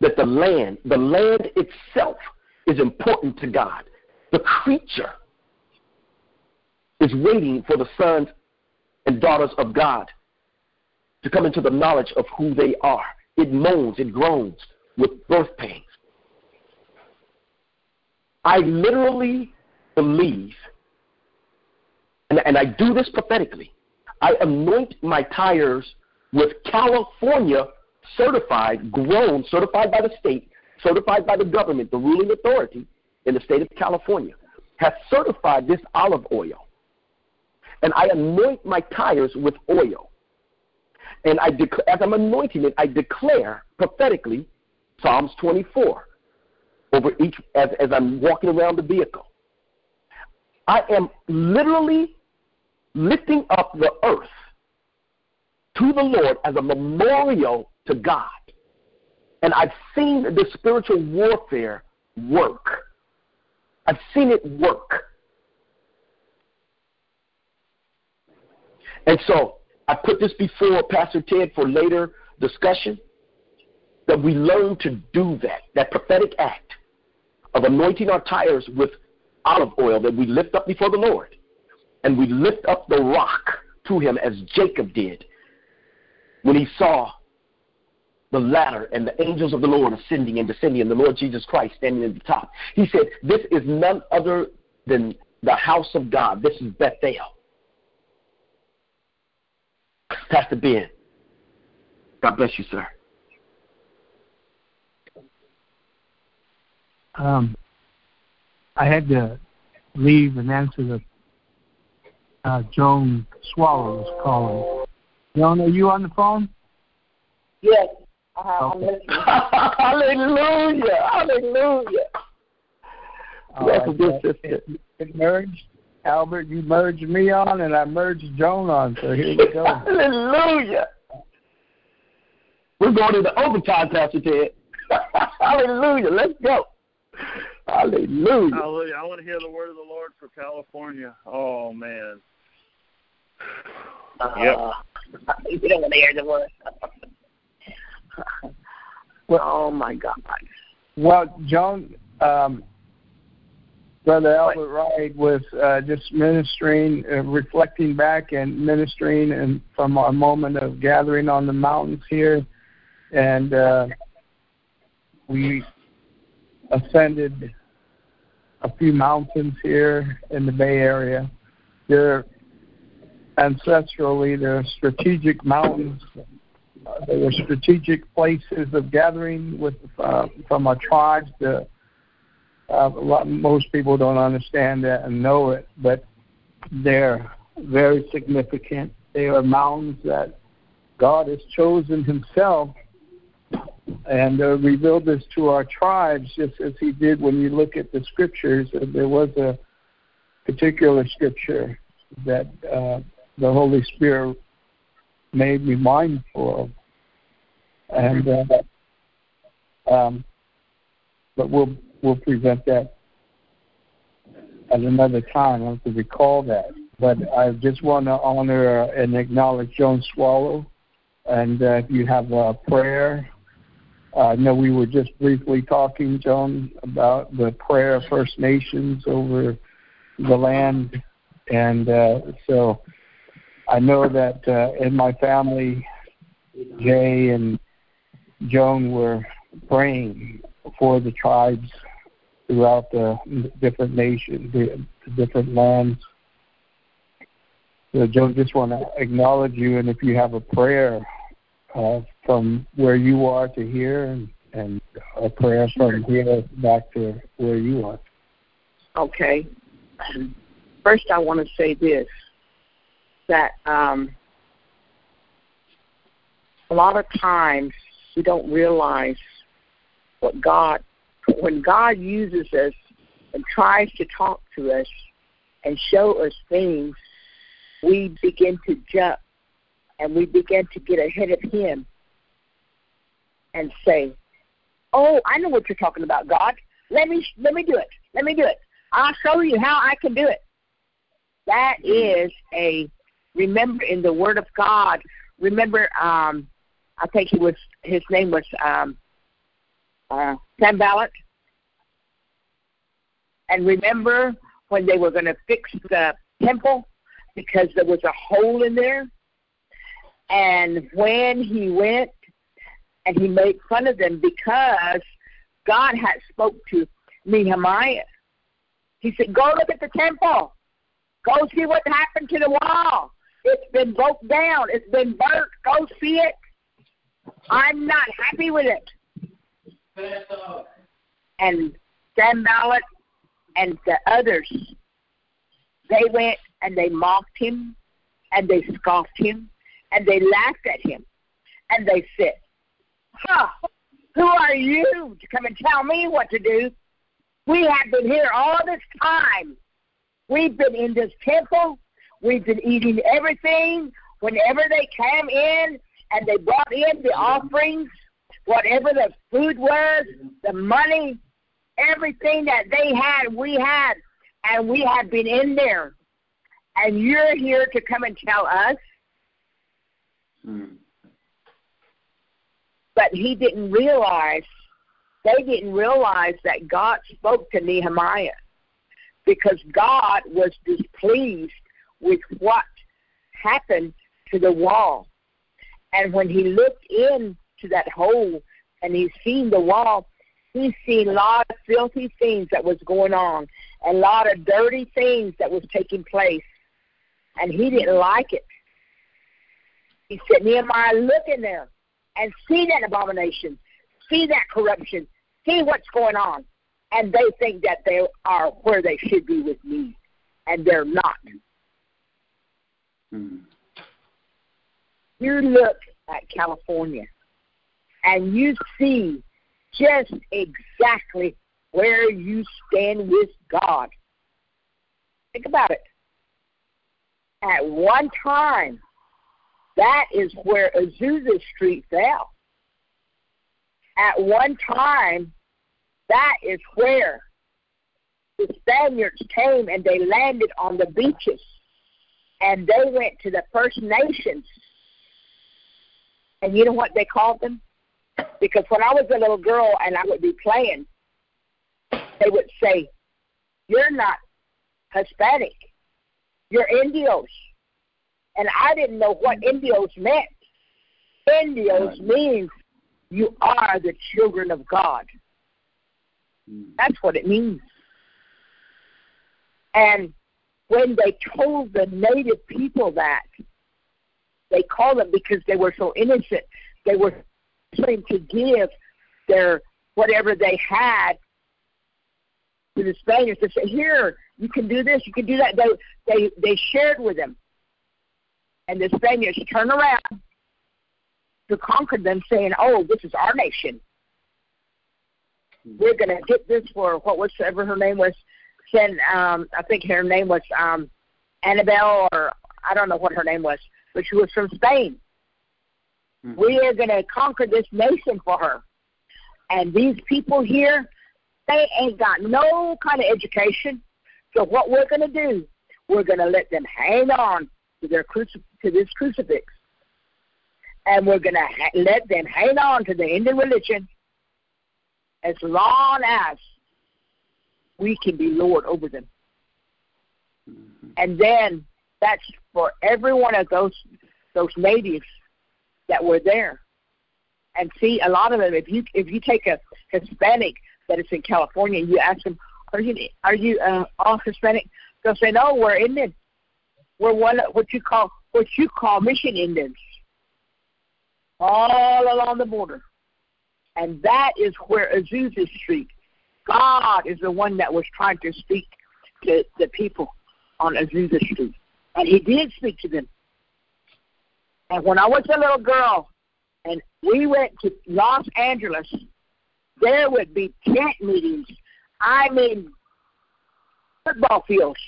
that the land, the land itself, is important to God. The creature is waiting for the sons and daughters of God to come into the knowledge of who they are. It moans, it groans with birth pains. I literally believe, and, and I do this prophetically, I anoint my tires with California certified, grown, certified by the state, certified by the government, the ruling authority in the state of California, has certified this olive oil. And I anoint my tires with oil. And I dec- as I'm anointing it, I declare prophetically Psalms 24 over each as, as I'm walking around the vehicle. I am literally lifting up the earth to the Lord as a memorial to God. And I've seen the spiritual warfare work. I've seen it work. And so I put this before Pastor Ted for later discussion that we learn to do that, that prophetic act of anointing our tires with olive oil that we lift up before the Lord. And we lift up the rock to him as Jacob did when he saw the ladder and the angels of the Lord ascending and descending, and the Lord Jesus Christ standing at the top. He said, This is none other than the house of God. This is Bethel. Pastor Ben. God bless you, sir. Um, I had to leave and answer the uh, Joan Swallow was calling. Joan, are you on the phone? Yes. Uh-huh, I'm Okay. (laughs) Hallelujah. Hallelujah. All Welcome, dear right. sister. It, it merged. Albert, you merged me on, and I merged Joan on. So here we go. (laughs) Hallelujah. We're going to into overtime, Pastor Ted. (laughs) Hallelujah. Let's go. Hallelujah. Hallelujah. I want to hear the word of the Lord for California. Oh, man. Yep. Uh, you don't want to hear the word. (laughs) oh my God. Well, Joan, um, Brother Albert Wright was uh, just ministering, uh, reflecting back and ministering, and from our moment of gathering on the mountains here, and uh, we ascended a few mountains here in the Bay Area. They're ancestrally, they're strategic mountains. Uh, they were strategic places of gathering with uh, from our tribes. To, uh, lot, most people don't understand that and know it, but they're very significant. They are mountains that God has chosen Himself and uh, revealed this to our tribes, just as He did when you look at the scriptures. Uh, there was a particular scripture that uh, the Holy Spirit made me mindful of, and uh, um, but we'll we'll present that at another time. I have to recall that. But I just want to honor and acknowledge Joan Swallow, and uh, if you have a prayer. Uh, I know we were just briefly talking, Joan, about the prayer of First Nations over the land, and uh, so I know that uh, in my family, Jay and Joan were praying for the tribes throughout the different nations, the, different lands. So, Joe, just want to acknowledge you, and if you have a prayer uh, from where you are to here, and, and a prayer from here back to where you are. Okay. First, I want to say this that um, a lot of times we don't realize what God, when God uses us and tries to talk to us, and show us things, we begin to jump and we begin to get ahead of Him and say, "Oh, I know what you're talking about, God. Let me let me do it. Let me do it. I'll show you how I can do it." That is a remember in the Word of God. Remember, um, I think he was his name was um, uh, Sanballat. And remember when they were going to fix the temple because there was a hole in there? And when he went and he made fun of them because God had spoke to Nehemiah. He said, Go look at the temple. Go see what happened to the wall. It's been broke down. It's been burnt. Go see it. I'm not happy with it. And Sanballat and the others, they went and they mocked him and they scoffed him and they laughed at him and they said, Huh, who are you to come and tell me what to do? We have been here all this time. We've been in this temple. We've been eating everything. Whenever they came in and they brought in the offerings, whatever the food was, the money, everything that they had, we had, and we have been in there. And you're here to come and tell us. Mm. But he didn't realize, they didn't realize that God spoke to Nehemiah because God was displeased with what happened to the wall. And when he looked into that hole and he seen the wall, he seen a lot of filthy things that was going on, a lot of dirty things that was taking place. And he didn't like it. He said, Nehemiah, look in there and see that abomination, see that corruption, see what's going on. And they think that they are where they should be with me, and they're not. Mm-hmm. You look at California, and you see just exactly where you stand with God. Think about it. At one time, that is where Azusa Street fell. At one time, that is where the Spaniards came and they landed on the beaches and they went to the First Nations. And you know what they called them? Because when I was a little girl and I would be playing, they would say, You're not Hispanic, you're Indios. And I didn't know what Indios meant. Indios means you are the children of God. Mm. That's what it means. And when they told the native people that, they called them because they were so innocent. They were to give their whatever they had to the Spaniards to say, "Here, you can do this, you can do that." They they they shared with them, and the Spaniards turned around to conquer them, saying, "Oh, this is our nation. We're going to get this for what was ever her name was." Um, I think her name was um, Annabelle, or I don't know what her name was, but she was from Spain. Mm-hmm. We are going to conquer this nation for her. And these people here, they ain't got no kind of education. So what we're going to do, we're going to let them hang on to their crucif- to this crucifix, and we're going to ha- let them hang on to the Indian religion as long as we can be Lord over them. Mm-hmm. And then that's for every one of those those natives that were there. And see, a lot of them, if you if you take a Hispanic that is in California you ask them, "Are you are you uh, all Hispanic?" They'll say, "No, we're Indian. We're one what you call what you call mission Indians, all along the border." And that is where Azusa Street God is the one that was trying to speak to the people on Azusa Street. And he did speak to them. And when I was a little girl and we went to Los Angeles, there would be tent meetings. I mean, football fields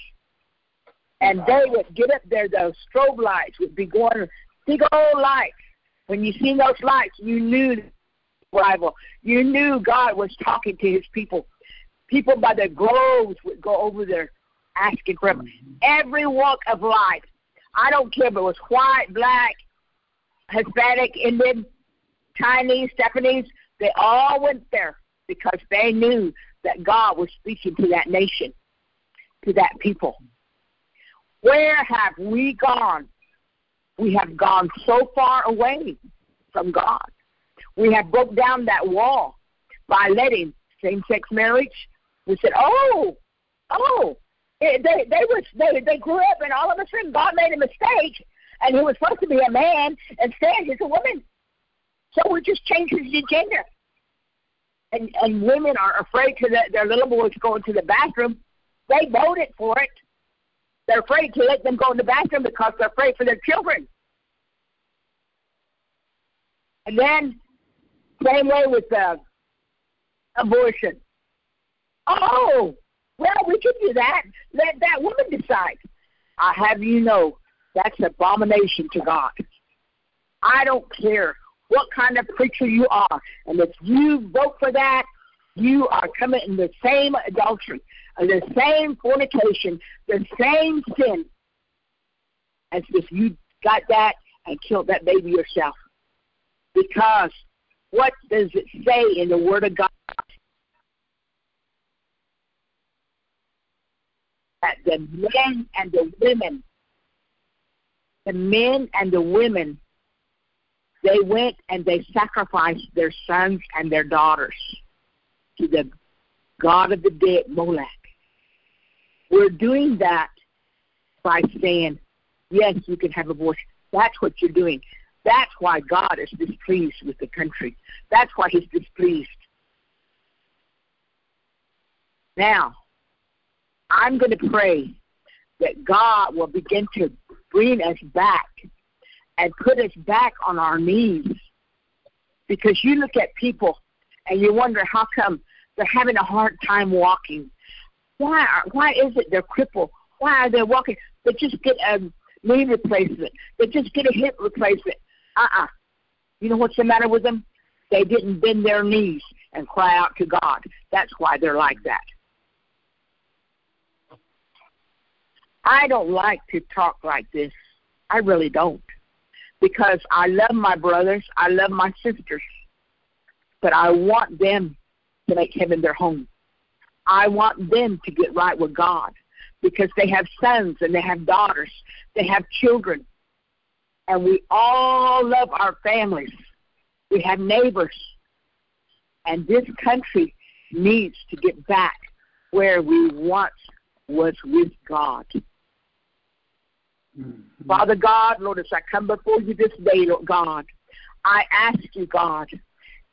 And they would get up there, those strobe lights would be going, big old lights. When you seen those lights, you knew rival. You knew God was talking to his people. People by the groves would go over there asking for him. Mm-hmm. Every walk of life. I don't care if it was white, black, Hispanic, Indian, Chinese, Japanese, they all went there because they knew that God was speaking to that nation, to that people. Where have we gone? We have gone so far away from God. We have broke down that wall by letting same-sex marriage. We said, "Oh, oh, they they was they they grew up and all of a sudden God made a mistake, and he was supposed to be a man, instead he's a woman. So we just changed his gender." And and women are afraid to let their little boys go into the bathroom. They voted for it. They're afraid to let them go in the bathroom because they're afraid for their children. And then, same way with uh, abortion. Oh, well, we could do that. Let that woman decide. I have you know that's abomination to God. I don't care what kind of preacher you are. And if you vote for that, you are committing the same adultery, the same fornication, the same sin as if you got that and killed that baby yourself. Because what does it say in the Word of God? That the men and the women, the men and the women, they went and they sacrificed their sons and their daughters to the God of the dead, Molech. We're doing that by saying, yes, you can have abortion. That's what you're doing. That's why God is displeased with the country. That's why He's displeased. Now, I'm going to pray that God will begin to bring us back and put us back on our knees. Because you look at people and you wonder how come they're having a hard time walking. Why? are, Why is it they're crippled? Why are they walking? They just get a knee replacement. They just get a hip replacement. Uh-uh. You know what's the matter with them? They didn't bend their knees and cry out to God. That's why they're like that. I don't like to talk like this. I really don't. Because I love my brothers, I love my sisters, but I want them to make heaven their home. I want them to get right with God because they have sons and they have daughters, they have children, and we all love our families. We have neighbors. And this country needs to get back where we once was with God. Mm-hmm. Father God, Lord, as I come before you this day, Lord God, I ask you, God,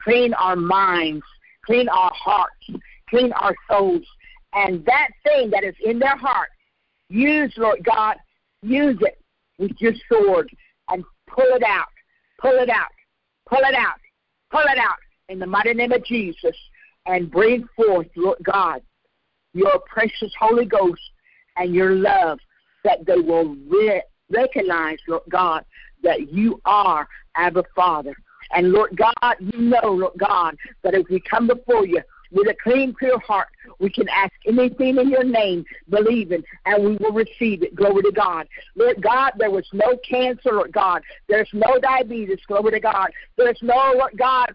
clean our minds, clean our hearts, clean our souls, and that thing that is in their heart, use, Lord God, use it with your sword and pull it out, pull it out, pull it out, pull it out in the mighty name of Jesus and bring forth, Lord God, your precious Holy Ghost and your love that they will re- recognize, Lord God, that you are Abba Father. And Lord God, you know, Lord God, that as we come before you, with a clean, pure heart, we can ask anything in your name, believing, and we will receive it. Glory to God. Lord God, there was no cancer, Lord God. There's no diabetes. Glory to God. There's no, Lord God,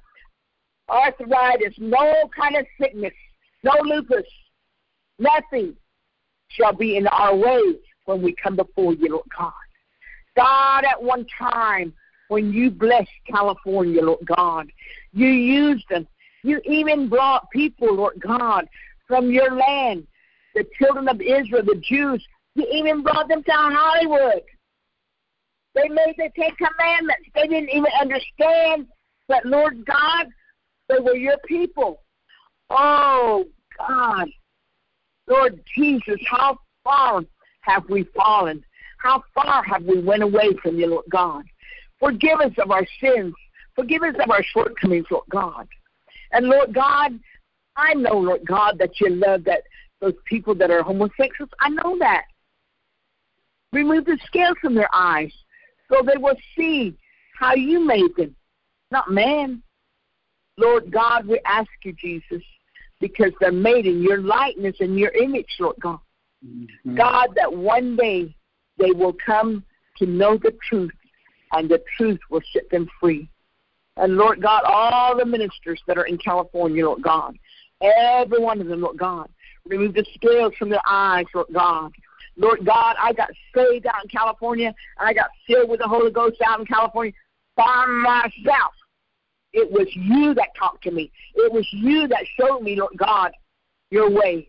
arthritis, no kind of sickness, no lupus, nothing shall be in our way when we come before you, Lord God. God, at one time, when you blessed California, Lord God, you used them you even brought people, Lord God, from your land, the children of Israel, the Jews. You even brought them to Hollywood. They made the Ten Commandments. They didn't even understand that, Lord God, they were your people. Oh, God. Lord Jesus, how far have we fallen? How far have we went away from you, Lord God? Forgive us of our sins. Forgive us of our shortcomings, Lord God. And Lord God, I know, Lord God, that you love that those people that are homosexuals. I know that. Remove the scales from their eyes so they will see how you made them, not man. Lord God, we ask you, Jesus, because they're made in your likeness and your image, Lord God. Mm-hmm. God, that one day they will come to know the truth and the truth will set them free. And Lord God, all the ministers that are in California, Lord God, every one of them, Lord God, remove the scales from their eyes, Lord God. Lord God, I got saved out in California, and I got filled with the Holy Ghost out in California by myself. It was you that talked to me. It was you that showed me, Lord God, your way.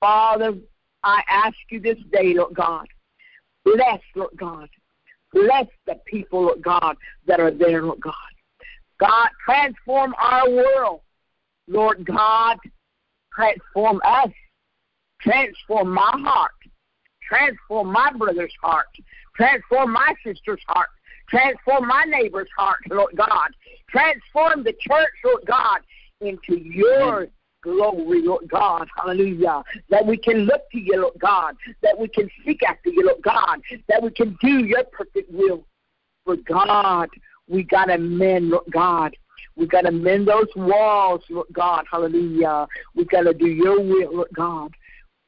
Father, I ask you this day, Lord God, bless, Lord God, bless the people, Lord God, that are there, Lord God. God, transform our world. Lord God, transform us. Transform my heart. Transform my brother's heart. Transform my sister's heart. Transform my neighbor's heart, Lord God. Transform the church, Lord God, into your glory, Lord God. Hallelujah. That we can look to you, Lord God. That we can seek after you, Lord God. That we can do your perfect will. For God, we got to mend, Lord God. We got to mend those walls, Lord God. Hallelujah. We got to do your will, Lord God.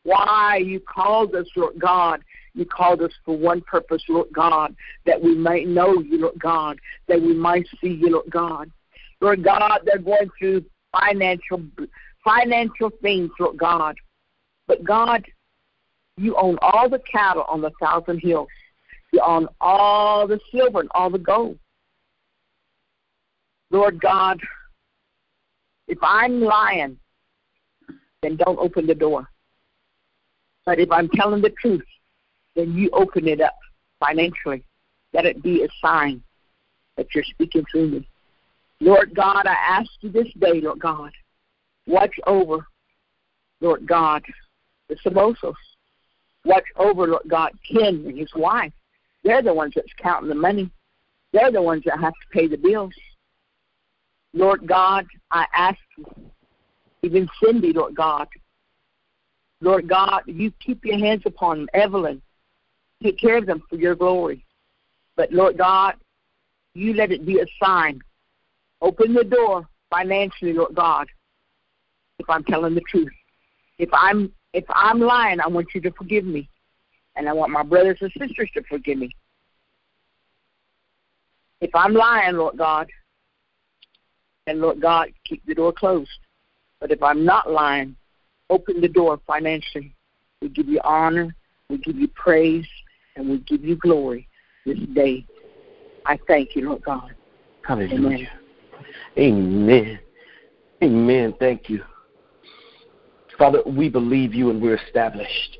Why you called us, Lord God. You called us for one purpose, Lord God, that we might know you, Lord God, that we might see you, Lord God. Lord God, they're going through financial financial things, Lord God. But God, you own all the cattle on the thousand hills. You own all the silver and all the gold. Lord God, if I'm lying, then don't open the door. But if I'm telling the truth, then you open it up financially. Let it be a sign that you're speaking through me. Lord God, I ask you this day, Lord God, watch over, Lord God, the Silvosos. Watch over, Lord God, Ken and his wife. They're the ones that's counting the money. They're the ones that have to pay the bills. Lord God, I ask you, even Cindy, Lord God, Lord God, you keep your hands upon. Evelyn, take care of them for your glory. But Lord God, you let it be a sign. Open the door financially, Lord God, if I'm telling the truth. If I'm if I'm lying, I want you to forgive me. And I want my brothers and sisters to forgive me. If I'm lying, Lord God, then Lord God, keep the door closed. But if I'm not lying, open the door financially. We give you honor, we give you praise, and we give you glory this day. I thank you, Lord God. Hallelujah. Amen. Amen. Amen. Thank you. Father, we believe you and we're established.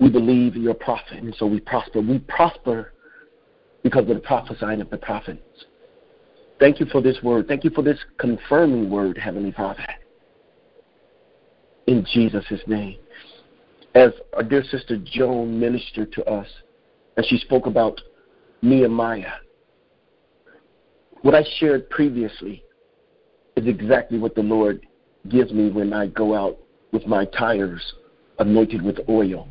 We believe in your prophet, and so we prosper. We prosper because of the prophesying of the prophets. Thank you for this word. Thank you for this confirming word, Heavenly Father in Jesus' name. As our dear sister Joan ministered to us, and she spoke about Nehemiah, what I shared previously is exactly what the Lord gives me when I go out with my tires anointed with oil.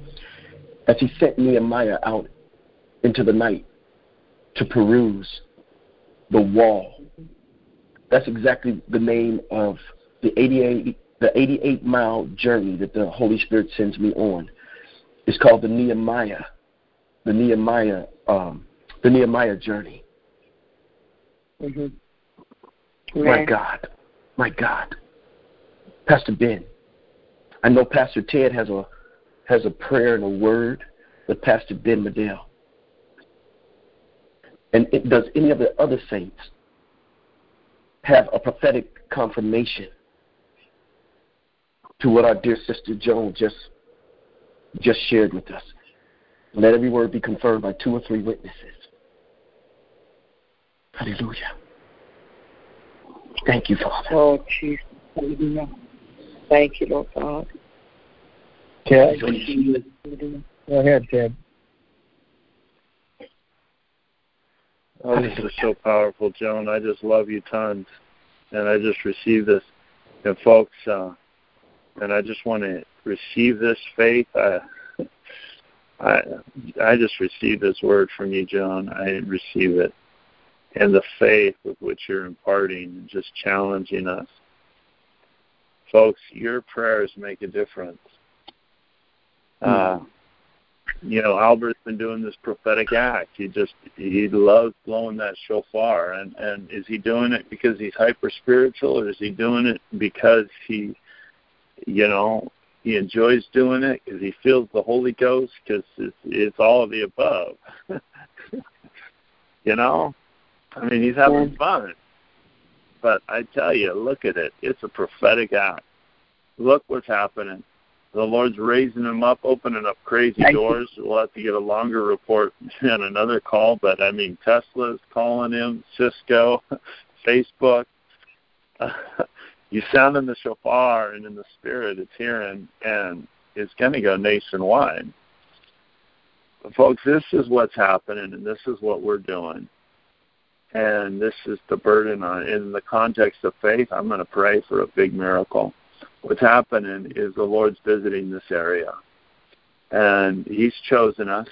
As He sent Nehemiah out into the night to peruse the wall. That's exactly the name of the 88 the 88 mile journey that the Holy Spirit sends me on is called the Nehemiah, the Nehemiah, um, the Nehemiah journey. Mm-hmm. My God, my God, Pastor Ben. I know Pastor Ted has a has a prayer and a word with Pastor Ben Medell. And it, does any of the other saints have a prophetic confirmation to what our dear sister Joan just just shared with us. Let every word be confirmed by two or three witnesses. Hallelujah. Thank you, Father. Oh, Jesus. Hallelujah. Thank you, Lord God. Ted, go ahead, Ted. Oh, this is so powerful, Joan. I just love you tons, and I just received this. And folks, uh, and I just want to receive this faith. I, I I just receive this word from you, John. I receive it, and the faith with which you're imparting, and just challenging us, folks. Your prayers make a difference. Uh, you know, Albert's been doing this prophetic act. He just he loves blowing that shofar, and and is he doing it because he's hyper spiritual, or is he doing it because he, you know, he enjoys doing it because he feels the Holy Ghost? Because it's, it's all of the above. (laughs) you know, I mean, he's having fun. But I tell you, look at it. It's a prophetic act. Look what's happening the Lord's raising him up, opening up crazy doors. We'll have to get a longer report (laughs) on another call, but I mean, Tesla's calling him, Cisco, (laughs) Facebook. You sound in the shofar and in the spirit, it's hearing, and it's going to go nationwide. But folks, this is what's happening, and this is what we're doing. And this is the burden on. In the context of faith, I'm going to pray for a big miracle what's happening is the Lord's visiting this area, and He's chosen us.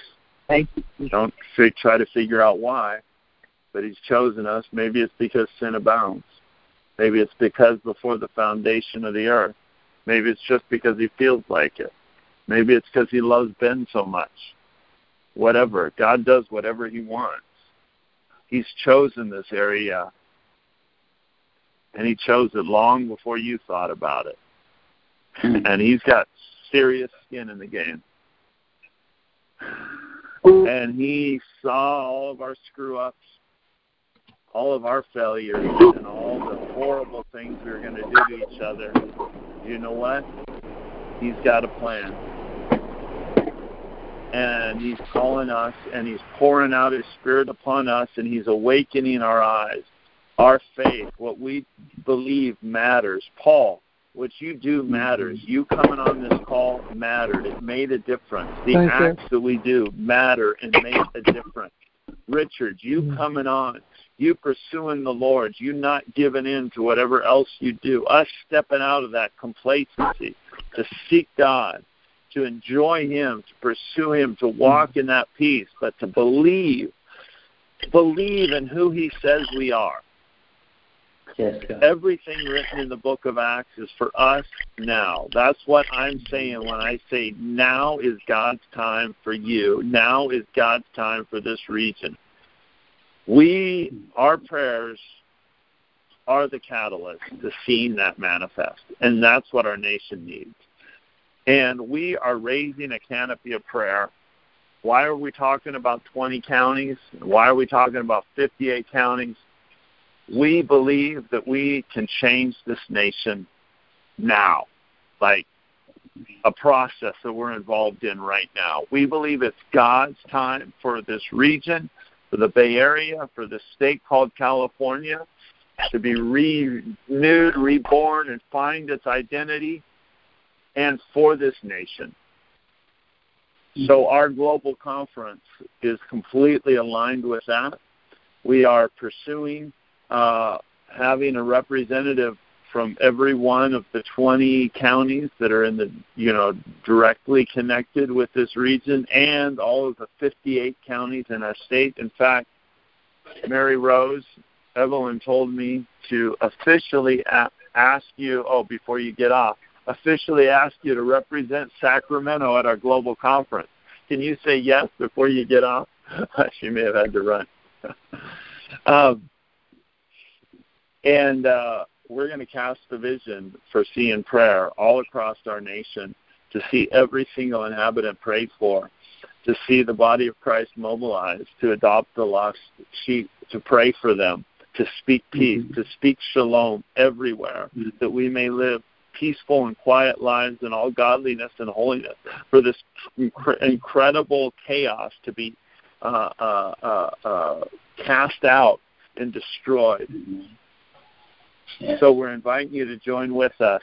Thank you. Don't try to figure out why, but He's chosen us. Maybe it's because sin abounds. Maybe it's because before the foundation of the earth. Maybe it's just because He feels like it. Maybe it's because He loves Ben so much. Whatever. God does whatever He wants. He's chosen this area and he chose it long before you thought about it. Hmm. and he's got serious skin in the game. And he saw all of our screw ups, all of our failures, and all the horrible things we were going to do to each other. You know what? He's got a plan. And he's calling us, and he's pouring out his spirit upon us, and he's awakening our eyes. Our faith, what we believe matters. Paul, what you do matters. You coming on this call mattered. It made a difference. The Thank acts you. that we do matter and make a difference. Richard, you Mm-hmm. coming on, you pursuing the Lord, you not giving in to whatever else you do, us stepping out of that complacency to seek God, to enjoy Him, to pursue Him, to walk in that peace, but to believe, believe in who He says we are. Yes, God. Everything written in the book of Acts is for us now. That's what I'm saying when I say now is God's time for you. Now is God's time for this region. We, our prayers are the catalyst to seeing that manifest. And that's what our nation needs. And we are raising a canopy of prayer. Why are we talking about 20 counties? Why are we talking about 58 counties? we believe that we can change this nation now, like a process that we're involved in right now. We believe it's God's time for this region, for the Bay Area, for the state called California to be renewed, reborn, and find its identity, and for this nation. So, our global conference is completely aligned with that. We are pursuing uh, having a representative from every one of the 20 counties that are in the, you know, directly connected with this region and all of the 58 counties in our state. In fact, Mary Rose, Evelyn told me to officially ask you, oh, before you get off, officially ask you to represent Sacramento at our global conference. Can you say yes before you get off? (laughs) she may have had to run. (laughs) um, and uh, we're going to cast the vision for seeing prayer all across our nation to see every single inhabitant prayed for, to see the body of Christ mobilized, to adopt the lost sheep, to pray for them, to speak peace, mm-hmm. to speak shalom everywhere, mm-hmm. that we may live peaceful and quiet lives in all godliness and holiness, for this inc- incredible chaos to be uh, uh, uh, uh cast out and destroyed. Mm-hmm. So we're inviting you to join with us.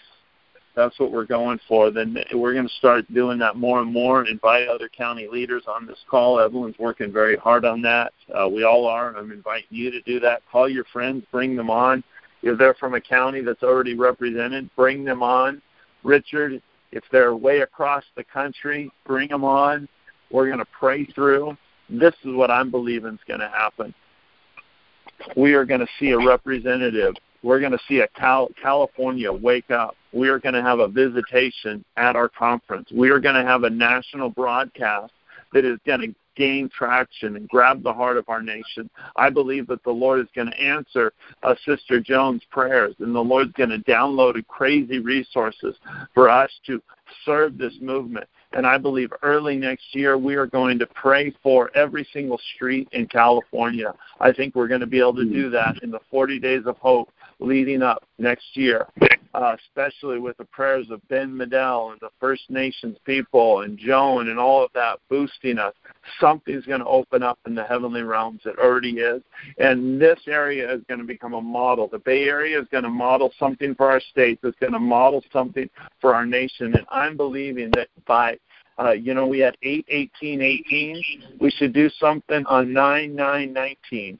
That's what we're going for. Then we're going to start doing that more and more. And invite other county leaders on this call. Evelyn's working very hard on that. Uh, we all are. I'm inviting you to do that. Call your friends, bring them on. If they're from a county that's already represented, bring them on. Richard, if they're way across the country, bring them on. We're going to pray through. This is what I'm believing is going to happen. We are going to see a representative. We're going to see a Cal- California wake up. We are going to have a visitation at our conference. We are going to have a national broadcast that is going to gain traction and grab the heart of our nation. I believe that the Lord is going to answer uh, Sister Jones' prayers, and the Lord's going to download crazy resources for us to serve this movement. And I believe early next year we are going to pray for every single street in California. I think we're going to be able to do that in the 40 days of hope leading up next year, uh, especially with the prayers of Ben Medell and the First Nations people and Joan and all of that boosting us. Something's going to open up in the heavenly realms. It already is. And this area is going to become a model. The Bay Area is going to model something for our states. It's going to model something for our nation. And I'm believing that by uh, you know, we had 8, 18, 18. We should do something on 9, 9, 19.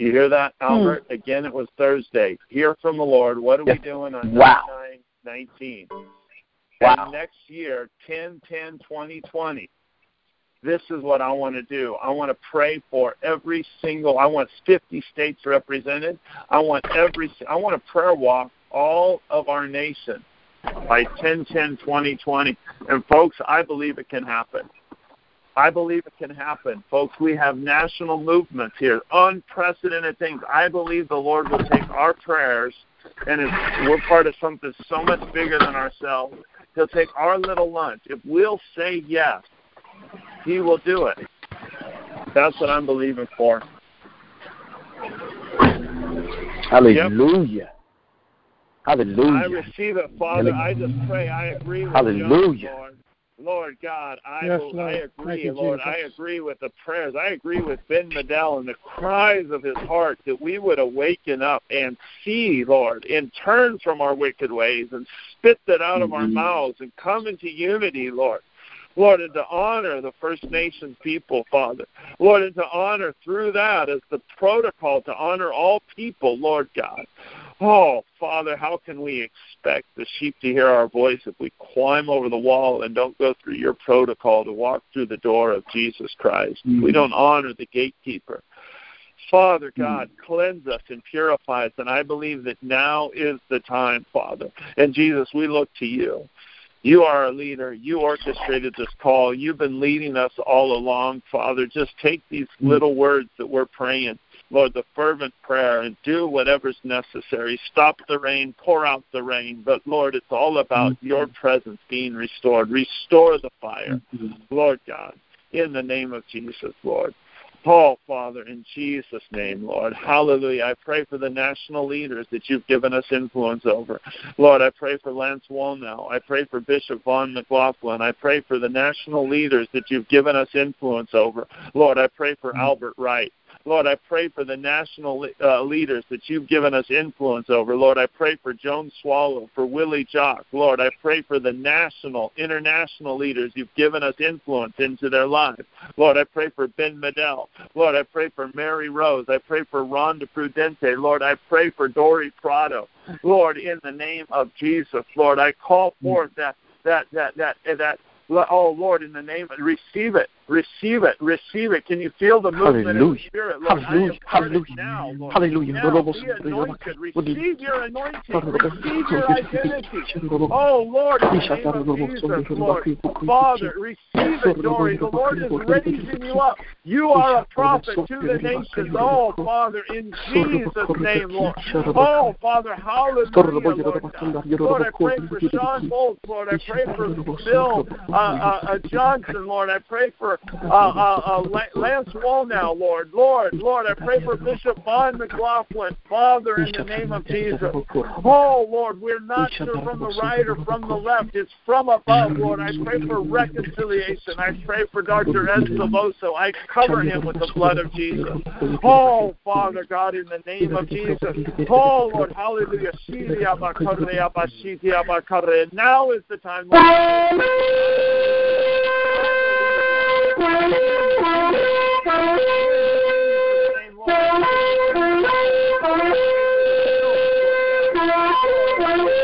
You hear that, hmm. Albert? Hmm. Again, it was Thursday. Hear from the Lord. What are yes. we doing on wow. 19? Wow. And next year, 10 10 20 20. This is what I want to do. I want to pray for every single. I want 50 states represented. I want every. I want to prayer walk all of our nation by 10 10 20 20. And folks, I believe it can happen. I believe it can happen. Folks, we have national movements here, unprecedented things. I believe the Lord will take our prayers, and if we're part of something so much bigger than ourselves. He'll take our little lunch. If we'll say yes, He will do it. That's what I'm believing for. Hallelujah. Yep. Hallelujah. I receive it, Father. I just pray. I agree with Hallelujah. you, Lord. Lord God, I yes, Lord. I agree, you, Lord. I agree with the prayers. I agree with Ben Medell and the cries of his heart that we would awaken up and see, Lord, and turn from our wicked ways and spit that out mm-hmm. of our mm-hmm. mouths and come into unity, Lord. Lord, and to honor the First Nations people, Father. Lord, and to honor through that as the protocol to honor all people, Lord God. Oh, Father, how can we expect the sheep to hear our voice if we climb over the wall and don't go through your protocol to walk through the door of Jesus Christ? Mm-hmm. We don't honor the gatekeeper. Father mm-hmm. God, mm-hmm. cleanse us and purify us. And I believe that now is the time, Father. And Jesus, we look to you. You are a leader. You orchestrated this call. You've been leading us all along, Father. Just take these mm-hmm. little words that we're praying Lord, the fervent prayer and do whatever's necessary. Stop the rain, pour out the rain. But Lord, it's all about mm-hmm. your presence being restored. Restore the fire, mm-hmm. Lord God, in the name of Jesus, Lord. Oh, Father, in Jesus' name, Lord. Hallelujah. I pray for the national leaders that you've given us influence over. Lord, I pray for Lance Wallnau. I pray for Bishop Vaughn McLaughlin. I pray for the national leaders that you've given us influence over. Lord, I pray for mm-hmm. Albert Wright. Lord, I pray for the national uh, leaders that you've given us influence over. Lord, I pray for Joan Swallow, for Willie Jock. Lord, I pray for the national, international leaders you've given us influence into their lives. Lord, I pray for Ben Medell. Lord, I pray for Mary Rose. I pray for Rhonda Prudente. Lord, I pray for Dory Prado. Lord, in the name of Jesus, Lord, I call forth that that that that that oh Lord, in the name of receive it. Receive it. Receive it. Can you feel the movement Hallelujah. in the Spirit? Lord, Hallelujah. Hallelujah. Now, Lord. Hallelujah. Now, be anointed. Receive your anointing. Receive your identity. Oh, Lord, in the name of Jesus, Lord. Father, receive it, Dory. The Lord is raising you up. You are a prophet to the nations. Oh, Father, in Jesus' name, Lord. Oh, Father, hallelujah, Lord. Lord, I pray for Shawn Bolz, Lord. I pray for Bill uh, uh, uh, Johnson, Lord. I pray for uh, uh, uh, Lance Wallnau, Lord. Lord, Lord, I pray for Bishop Vaughn McLaughlin, Father, in the name of Jesus. Oh, Lord, we're not sure from the right or from the left. It's from above, Lord. I pray for reconciliation. I pray for Dr. Ed Silvoso. I cover him with the blood of Jesus. Oh, Father God, in the name of Jesus. Oh, Lord, hallelujah. Now is the time, Lord. Hallelujah, hallelujah, hallelujah, hallelujah, hallelujah, hallelujah, hallelujah,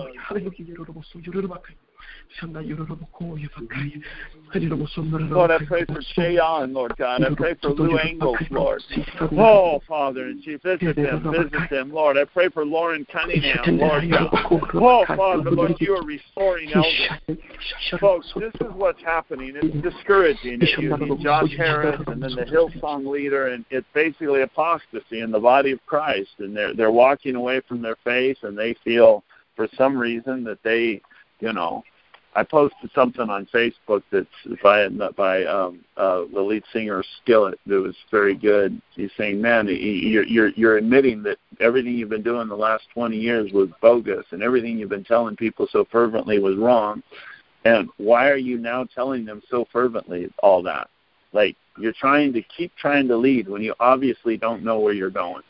hallelujah, empat. Lord, I pray for Shayon, Lord God. I pray for Lou Angles, Lord. Oh, Father, and she visit them, visit them, Lord. I pray for Loren Cunningham, Lord God. Oh, Father, Lord, you are restoring elders. Folks, this is what's happening. It's discouraging. You need Josh Harris and then the Hillsong leader, and it's basically apostasy in the body of Christ, and they're they're walking away from their faith, and they feel for some reason that they, you know, I posted something on Facebook that's by by um, uh, the lead singer Skillet that was very good. He's saying, "Man, you're you're you're admitting that everything you've been doing the last 20 years was bogus, and everything you've been telling people so fervently was wrong. And why are you now telling them so fervently all that? Like you're trying to keep trying to lead when you obviously don't know where you're going."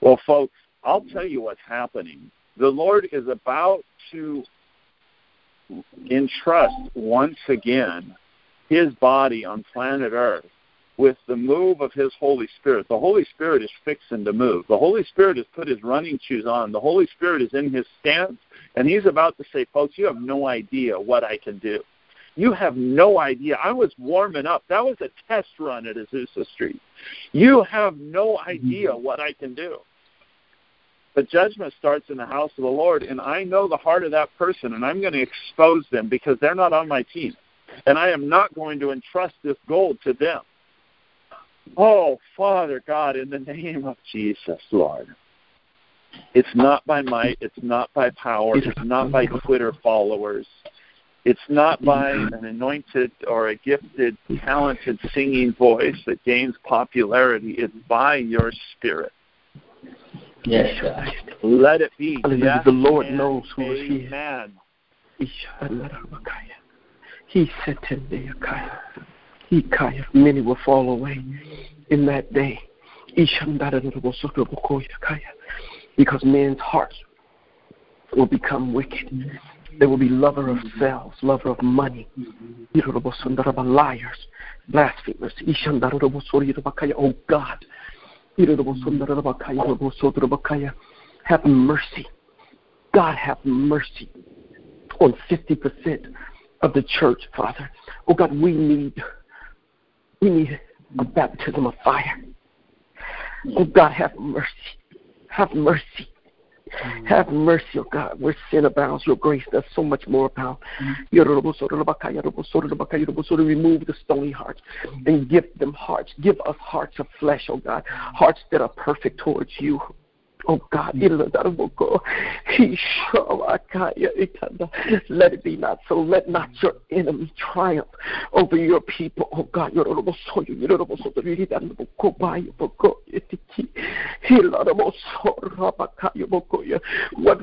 Well, folks, I'll tell you what's happening. The Lord is about to entrust once again his body on planet Earth with the move of his Holy Spirit. The Holy Spirit is fixing to move. The Holy Spirit has put his running shoes on. The Holy Spirit is in his stance, and he's about to say, Folks, you have no idea what I can do. You have no idea. I was warming up. That was a test run at Azusa Street. You have no idea mm-hmm. what I can do. But judgment starts in the house of the Lord, and I know the heart of that person, and I'm going to expose them because they're not on my team. And I am not going to entrust this gold to them. Oh, Father God, in the name of Jesus, Lord. It's not by might, it's not by power, it's not by Twitter followers. It's not by an anointed or a gifted, talented singing voice that gains popularity. It's by your spirit. Yes, God. Let it be. Hallelujah. The Lord and knows who is here. Amen. He said to me, He kaya. Many will fall away in that day. Because men's hearts will become wicked. They will be lover of selves, lover of money, liars, blasphemers. Oh God, have mercy. God have mercy on 50% of the church, Father. Oh God, we need we need a baptism of fire. Oh God, have mercy. Have mercy. Mm-hmm. Have mercy, oh God, where sin abounds, your grace does so much more abound. Remove the stony hearts mm-hmm. and give them hearts. Give us hearts of flesh, oh God, mm-hmm. hearts that are perfect towards you. Oh God, oh. Oh, uh, let it be not so. Let not your enemy triumph over your people. Oh God, what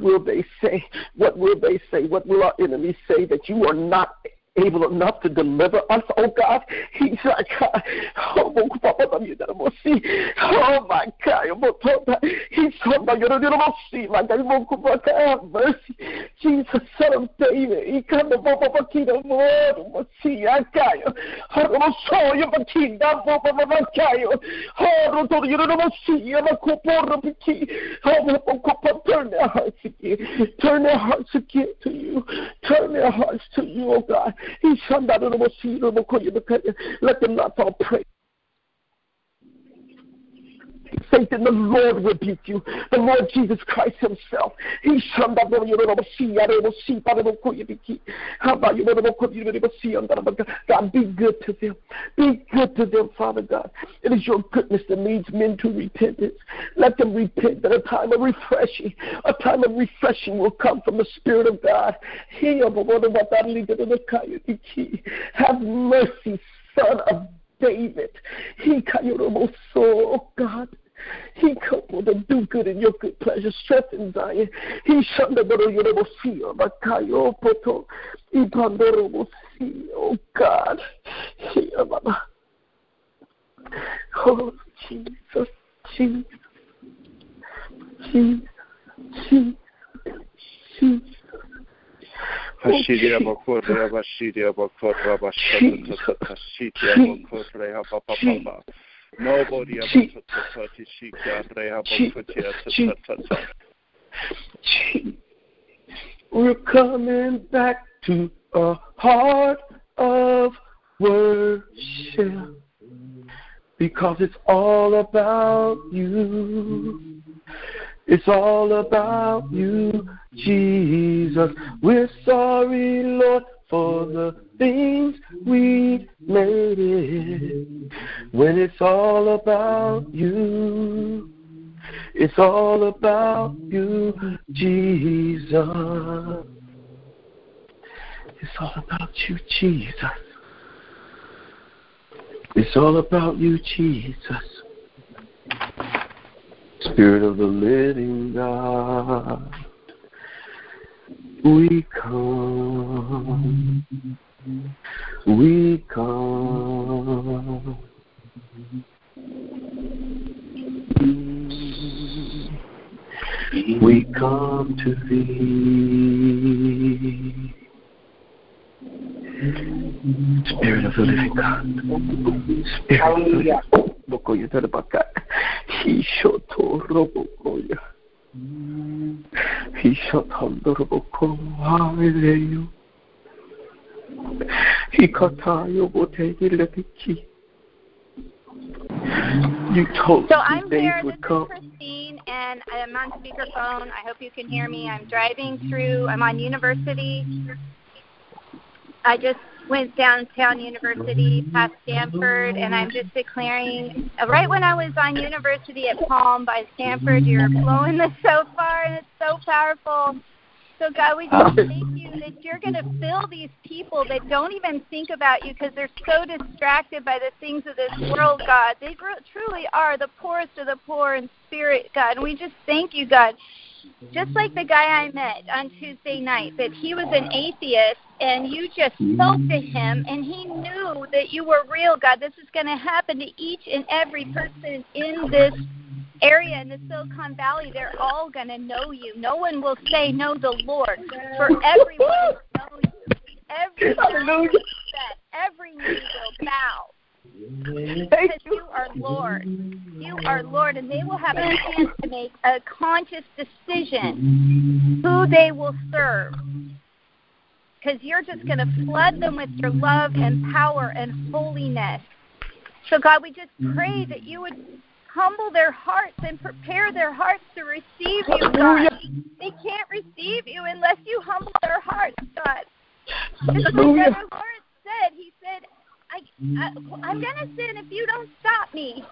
will they say? What will they say? What will our enemies say that you are not able enough to deliver us, oh God. (laughs) He's like, oh my God, oh, he's see, my God, have mercy. Jesus, son of David, he come to Baba Bakina, Lord, see, I got you. I saw you, Bakina, Baba Bakayo. Oh, to you don't see, I'm a couple Biki. Oh, turn their hearts again. Turn their hearts again to you. Turn their hearts to you, oh God. Let them not fall prey. Satan, the Lord rebuke you. The Lord Jesus Christ Himself. He God, be good to them. Be good to them, Father God. It is your goodness that leads men to repentance. Let them repent that a time of refreshing, a time of refreshing will come from the Spirit of God. Oh, Have mercy, Son of David. He oh God. He come to do good in your good pleasure, strengthen Zion. He shanda boro yorobo see bakayo poto. Ipandoro see, oh God. He oh, mama. Oh Jesus, Jesus, Jesus, Jesus, Jesus. Hashidia Bokotra Bashidia Bokotra Bashata Hashidia Bokotra Papa Nobody ever Tati Shika Reha Bokotia We're coming back to a heart of worship because it's all about you. It's all about you, Jesus. We're sorry, Lord, for the things we made it. When it's all about you, it's all about you, Jesus. It's all about you, Jesus. It's all about you, Jesus. Spirit of the living God, we come, we come. We come to thee. Spirit of the living God. Spirit of the living Bokoya Tarabaka. Hishoto Robokoya. Hishoto Roboko. Hallelujah. Hikatayo Botegi Letiki. You told So I'm days here. This would is. Christine, and I'm on speakerphone. I hope you can hear me. I'm driving through. I'm on University. I just went downtown University past Stanford, and I'm just declaring. Right when I was on University at Palm by Stanford, you're blowing the shofar, and it's so powerful. So God, we just uh, thank you that you're going to fill these people that don't even think about you because they're so distracted by the things of this world, God. They truly are the poorest of the poor in spirit, God. And we just thank you, God. Just like the guy I met on Tuesday night, that he was an atheist and you just spoke to him and he knew that you were real, God. This is going to happen to each and every person in this area in the Silicon Valley, they're all going to know you. No one will say know the Lord, for everyone will know you. Every (laughs) set, every knee will bow. Because you are Lord. You are Lord, and they will have a chance to make a conscious decision who they will serve. Because you're just going to flood them with your love and power and holiness. So, God, we just pray that you would humble their hearts and prepare their hearts to receive you, God. They can't receive you unless you humble their hearts, God. Just like. Brother Lawrence said, he said, I, I, I'm going to sin if you don't stop me.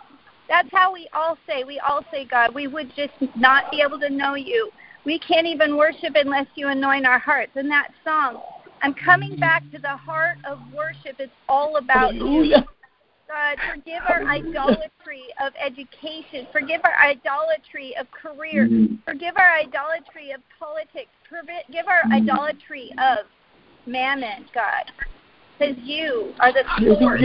That's how we all say. We all say, God, we would just not be able to know you. We can't even worship unless you anoint our hearts. And that song, I'm coming back to the heart of worship. It's all about you. God, forgive our idolatry of education. Forgive our idolatry of career. Forgive our idolatry of politics. Forgive our idolatry of mammon, God. Because you are the source.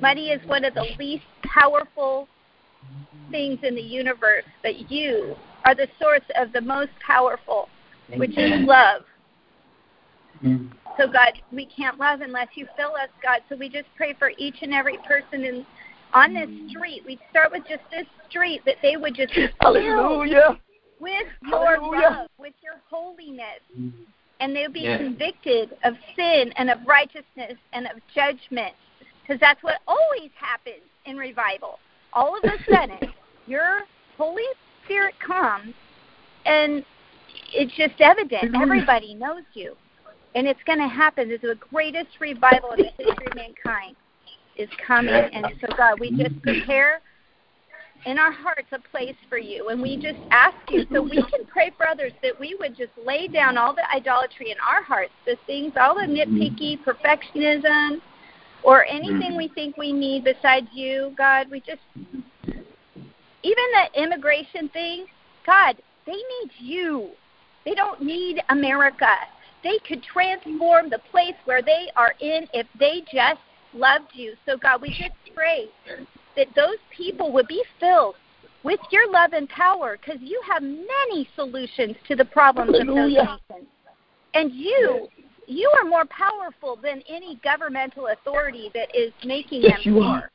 Money is one of the least powerful things in the universe, but you are the source of the most powerful, which is love. Mm-hmm. So, God, we can't love unless you fill us, God. So we just pray for each and every person in on this mm-hmm. street. We start with just this street that they would just be filled Hallelujah. with your Hallelujah. love, with your holiness. Mm-hmm. And they'll be Yeah. convicted of sin and of righteousness and of judgment. Because that's what always happens in revival. All of a (laughs) sudden, your Holy Spirit comes and it's just evident. Everybody knows you. And it's going to happen. It's the greatest revival in the history of mankind is coming. And so, God, we just prepare in our hearts a place for you. And we just ask you so we can pray for others that we would just lay down all the idolatry in our hearts, the things, all the mm-hmm. nitpicky perfectionism, or anything mm-hmm. we think we need besides you, God. We just, even the immigration thing, God, they need you. They don't need America. They could transform the place where they are in if they just loved you. So, God, we just pray that those people would be filled with your love and power because you have many solutions to the problems of those Hallelujah. nations. And you, you are more powerful than any governmental authority that is making Yes, them you are.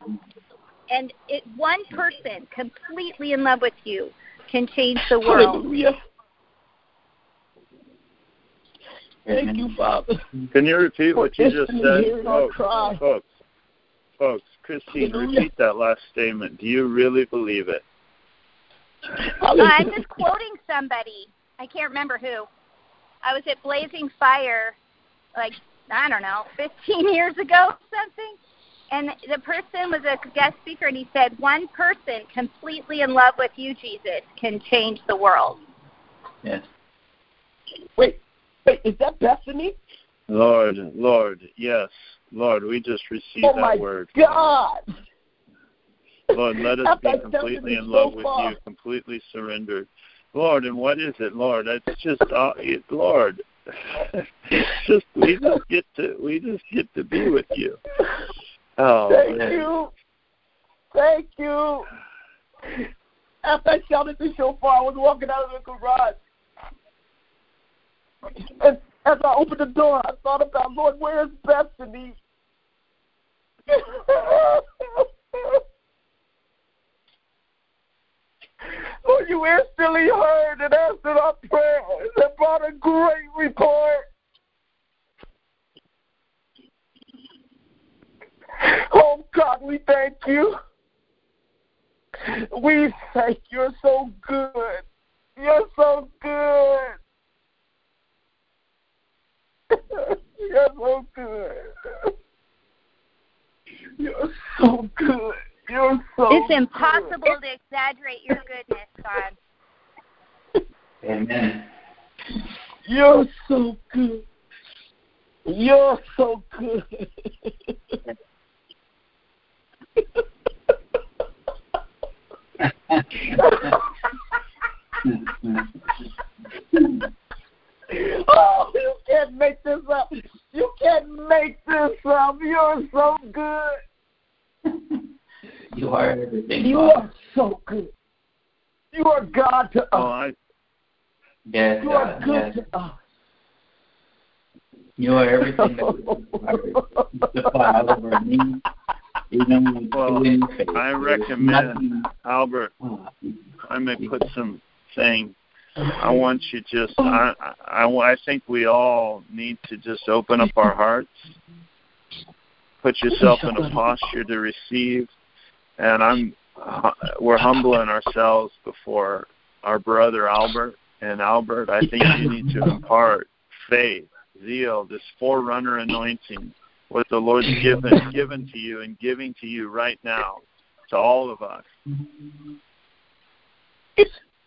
and it one person completely in love with you can change the world. Hallelujah. Thank you, Father. Can you repeat what you just said? Folks, folks, folks, Christine, Hallelujah. repeat that last statement. Do you really believe it? Uh, I'm just quoting somebody. I can't remember who. I was at Blazing Fire, like I don't know, 15 (laughs) years ago, something. And the person was a guest speaker, and he said, "One person completely in love with you, Jesus, can change the world." Yes. Wait, wait, is that Bethany? Lord, Lord, yes, Lord, we just received oh that my word. God. Lord, let us be completely in love so with you, completely surrendered. Lord, and what is it, Lord? It's just, uh, it, Lord, it's (laughs) just we (laughs) just get to we just get to be with you. Oh, thank man. you, thank you. After I shouted the shofar, I was walking out of the garage, and as I opened the door, I thought about Lord, where is Bethany? (laughs) Lord, you instantly heard and answered our prayers and brought a great report. Oh God, we thank you. We thank you. You're so good. You're so good. (laughs) You're so good. You're so good. You're so It's impossible good. to exaggerate your goodness, God. Amen. You're so good. You're so good. (laughs) (laughs) (laughs) oh, you can't make this up. You can't make this up. You're so good. (laughs) You are everything. You Father. are so good. You are God to us. Oh, I, Yes, you God. are good Yes. to us. You are everything that we supply all of our needs. Even when we Well, feel in your face. I recommend nothing- Albert. Oh, I may put some thing. I want you just. I, I I think we all need to just open up our hearts, put yourself in a posture to receive, and I'm. We're humbling ourselves before our brother Albert. And Albert, I think you need to impart faith, zeal, this forerunner anointing, what the Lord's given given to you and giving to you right now, to all of us.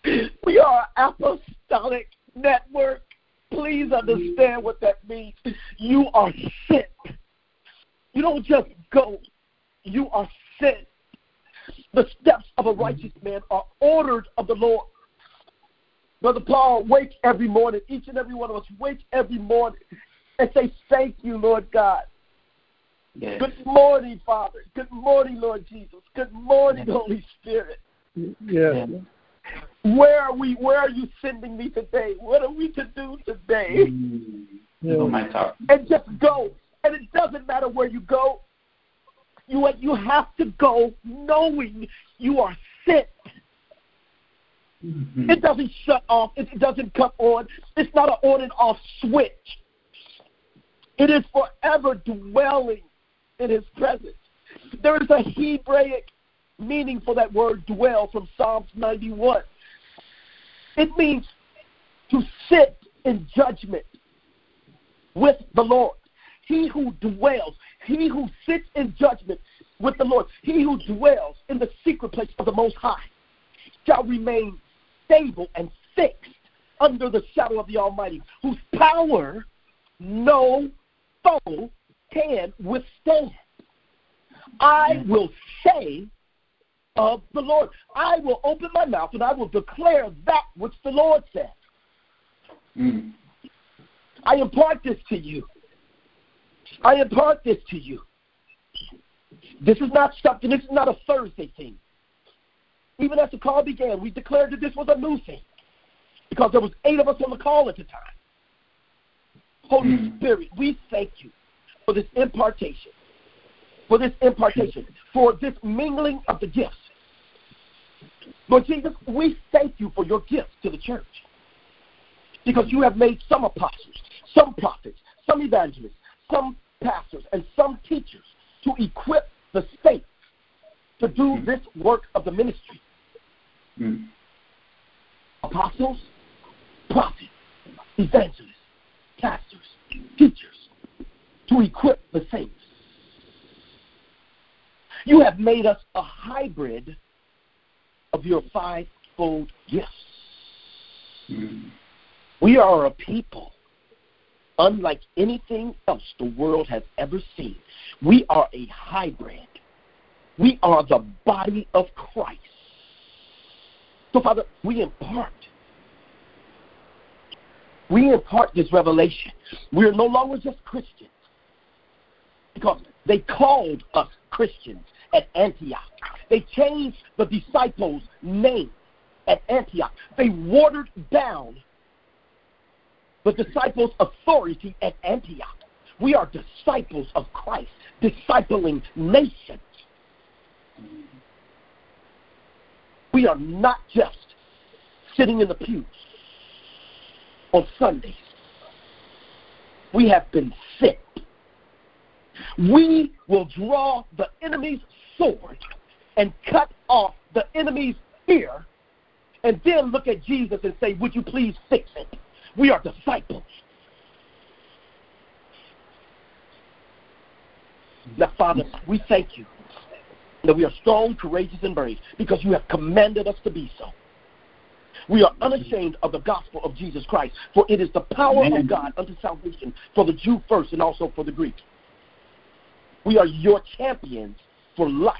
(clears throat) We are apostolic network. Please understand what that means. You are sent. You don't just go. You are sent. The steps of a righteous man are ordered of the Lord. Brother Paul, wake every morning. Each and every one of us wake every morning and say, Thank you, Lord God. yes. Good morning, Father. Good morning, Lord Jesus. Good morning, Holy Spirit. Yeah. Where are we? Where are you sending me today? What are we to do today? Mm. Who am I talking? And just go. And it doesn't matter where you go. You you have to go knowing you are sent. Mhm. It doesn't shut off. It doesn't cut on. It's not an on and off switch. It is forever dwelling in His presence. There is a Hebraic meaning for that word dwell from Psalms 91. It means to sit in judgment with the Lord. He who dwells, he who sits in judgment with the Lord, he who dwells in the secret place of the Most High shall remain stable and fixed under the shadow of the Almighty, whose power no foe can withstand. I will say of the Lord, I will open my mouth and I will declare that which the Lord said. Mm. I impart this to you. I impart this to you. This is not something, this is not a Thursday thing. Even as the call began, we declared that this was a new thing because there was eight of us on the call at the time. Holy Mm. Spirit, we thank you for this impartation, for this impartation, for this mingling of the gifts. Lord Jesus, we thank you for your gifts to the church because you have made some apostles, some prophets, some evangelists, some pastors, and some teachers to equip the saints to do mm. this work of the ministry. Mm. Apostles, prophets, evangelists, pastors, teachers, to equip the saints. You have made us a hybrid of your fivefold gifts. Mm. We are a people unlike anything else the world has ever seen. We are a hybrid. We are the body of Christ. So, Father, we impart. We impart this revelation. We're no longer just Christians because they called us Christians at Antioch. They changed the disciples' name at Antioch. They watered down the disciples' authority at Antioch. We are disciples of Christ, discipling nations. We are not just sitting in the pews on Sundays. We have been sent. We will draw the enemy's sword and cut off the enemy's ear and then look at Jesus and say, Would you please fix it? We are disciples. Now, Father, we thank you that we are strong, courageous, and brave because you have commanded us to be so. We are unashamed of the gospel of Jesus Christ, for it is the power Amen. of God unto salvation for the Jew first and also for the Greek. We are your champions for life.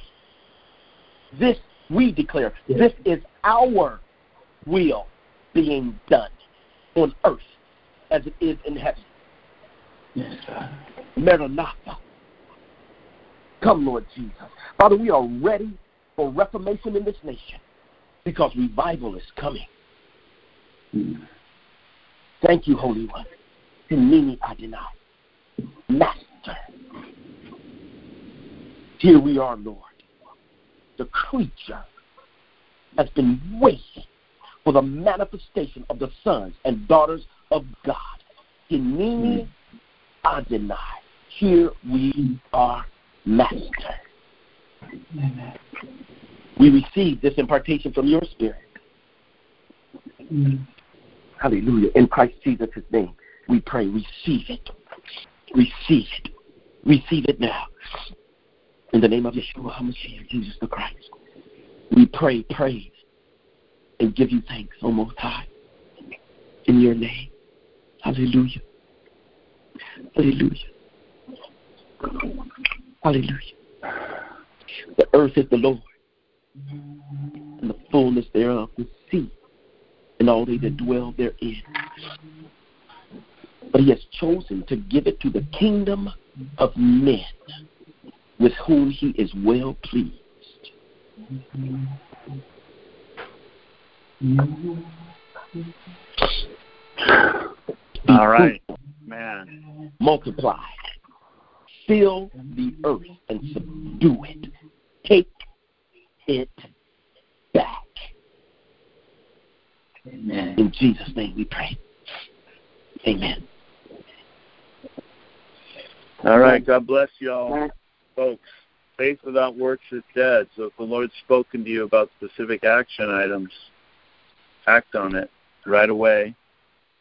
This we declare. This is our will being done on earth as it is in heaven. Yes, God. Maranatha. Come, Lord Jesus. Father, we are ready for reformation in this nation because revival is coming. Mm. Thank you, Holy One. Hineni Adonai. Master. Here we are, Lord. The creature has been waiting for the manifestation of the sons and daughters of God. Hineni Adonai. Here we are, Master. Amen. We receive this impartation from your Spirit. Hallelujah. In Christ Jesus' name, we pray. Receive it. Receive it. Receive it now. In the name of Yeshua HaMashiach, Jesus the Christ, we pray, praise, and give you thanks, O Most High, in your name. Hallelujah. Hallelujah. Hallelujah. The earth is the Lord, and the fullness thereof, the sea, and all they that dwell therein. But he has chosen to give it to the kingdom of men, with whom he is well pleased. All right, man. Multiply. Fill the earth and subdue it. Take it back. Amen. In Jesus' name we pray. Amen. All right. God bless y'all, folks. Faith without works is dead. So if the Lord's spoken to you about specific action items, act on it right away.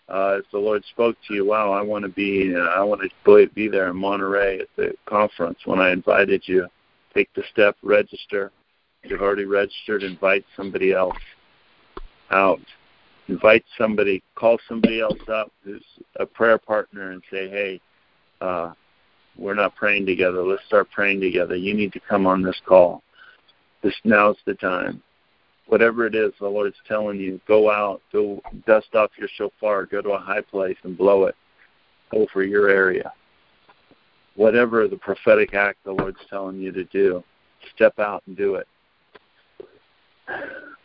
Uh, if the Lord spoke to you, wow, I want to be, uh, I want to be there in Monterey at the conference when I invited you. Take the step, register. If you've already registered, invite somebody else out. Invite somebody, call somebody else up who's a prayer partner and say, hey, uh, we're not praying together. Let's start praying together. You need to come on this call. This now's the time whatever it is the Lord's telling you, go out, go dust off your shofar, go to a high place and blow it over your area. Whatever the prophetic act the Lord's telling you to do, step out and do it.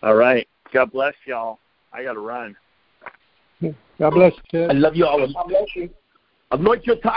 All right. God bless y'all. I got to run. God bless you. I love you all. God bless you. Anoint your tie.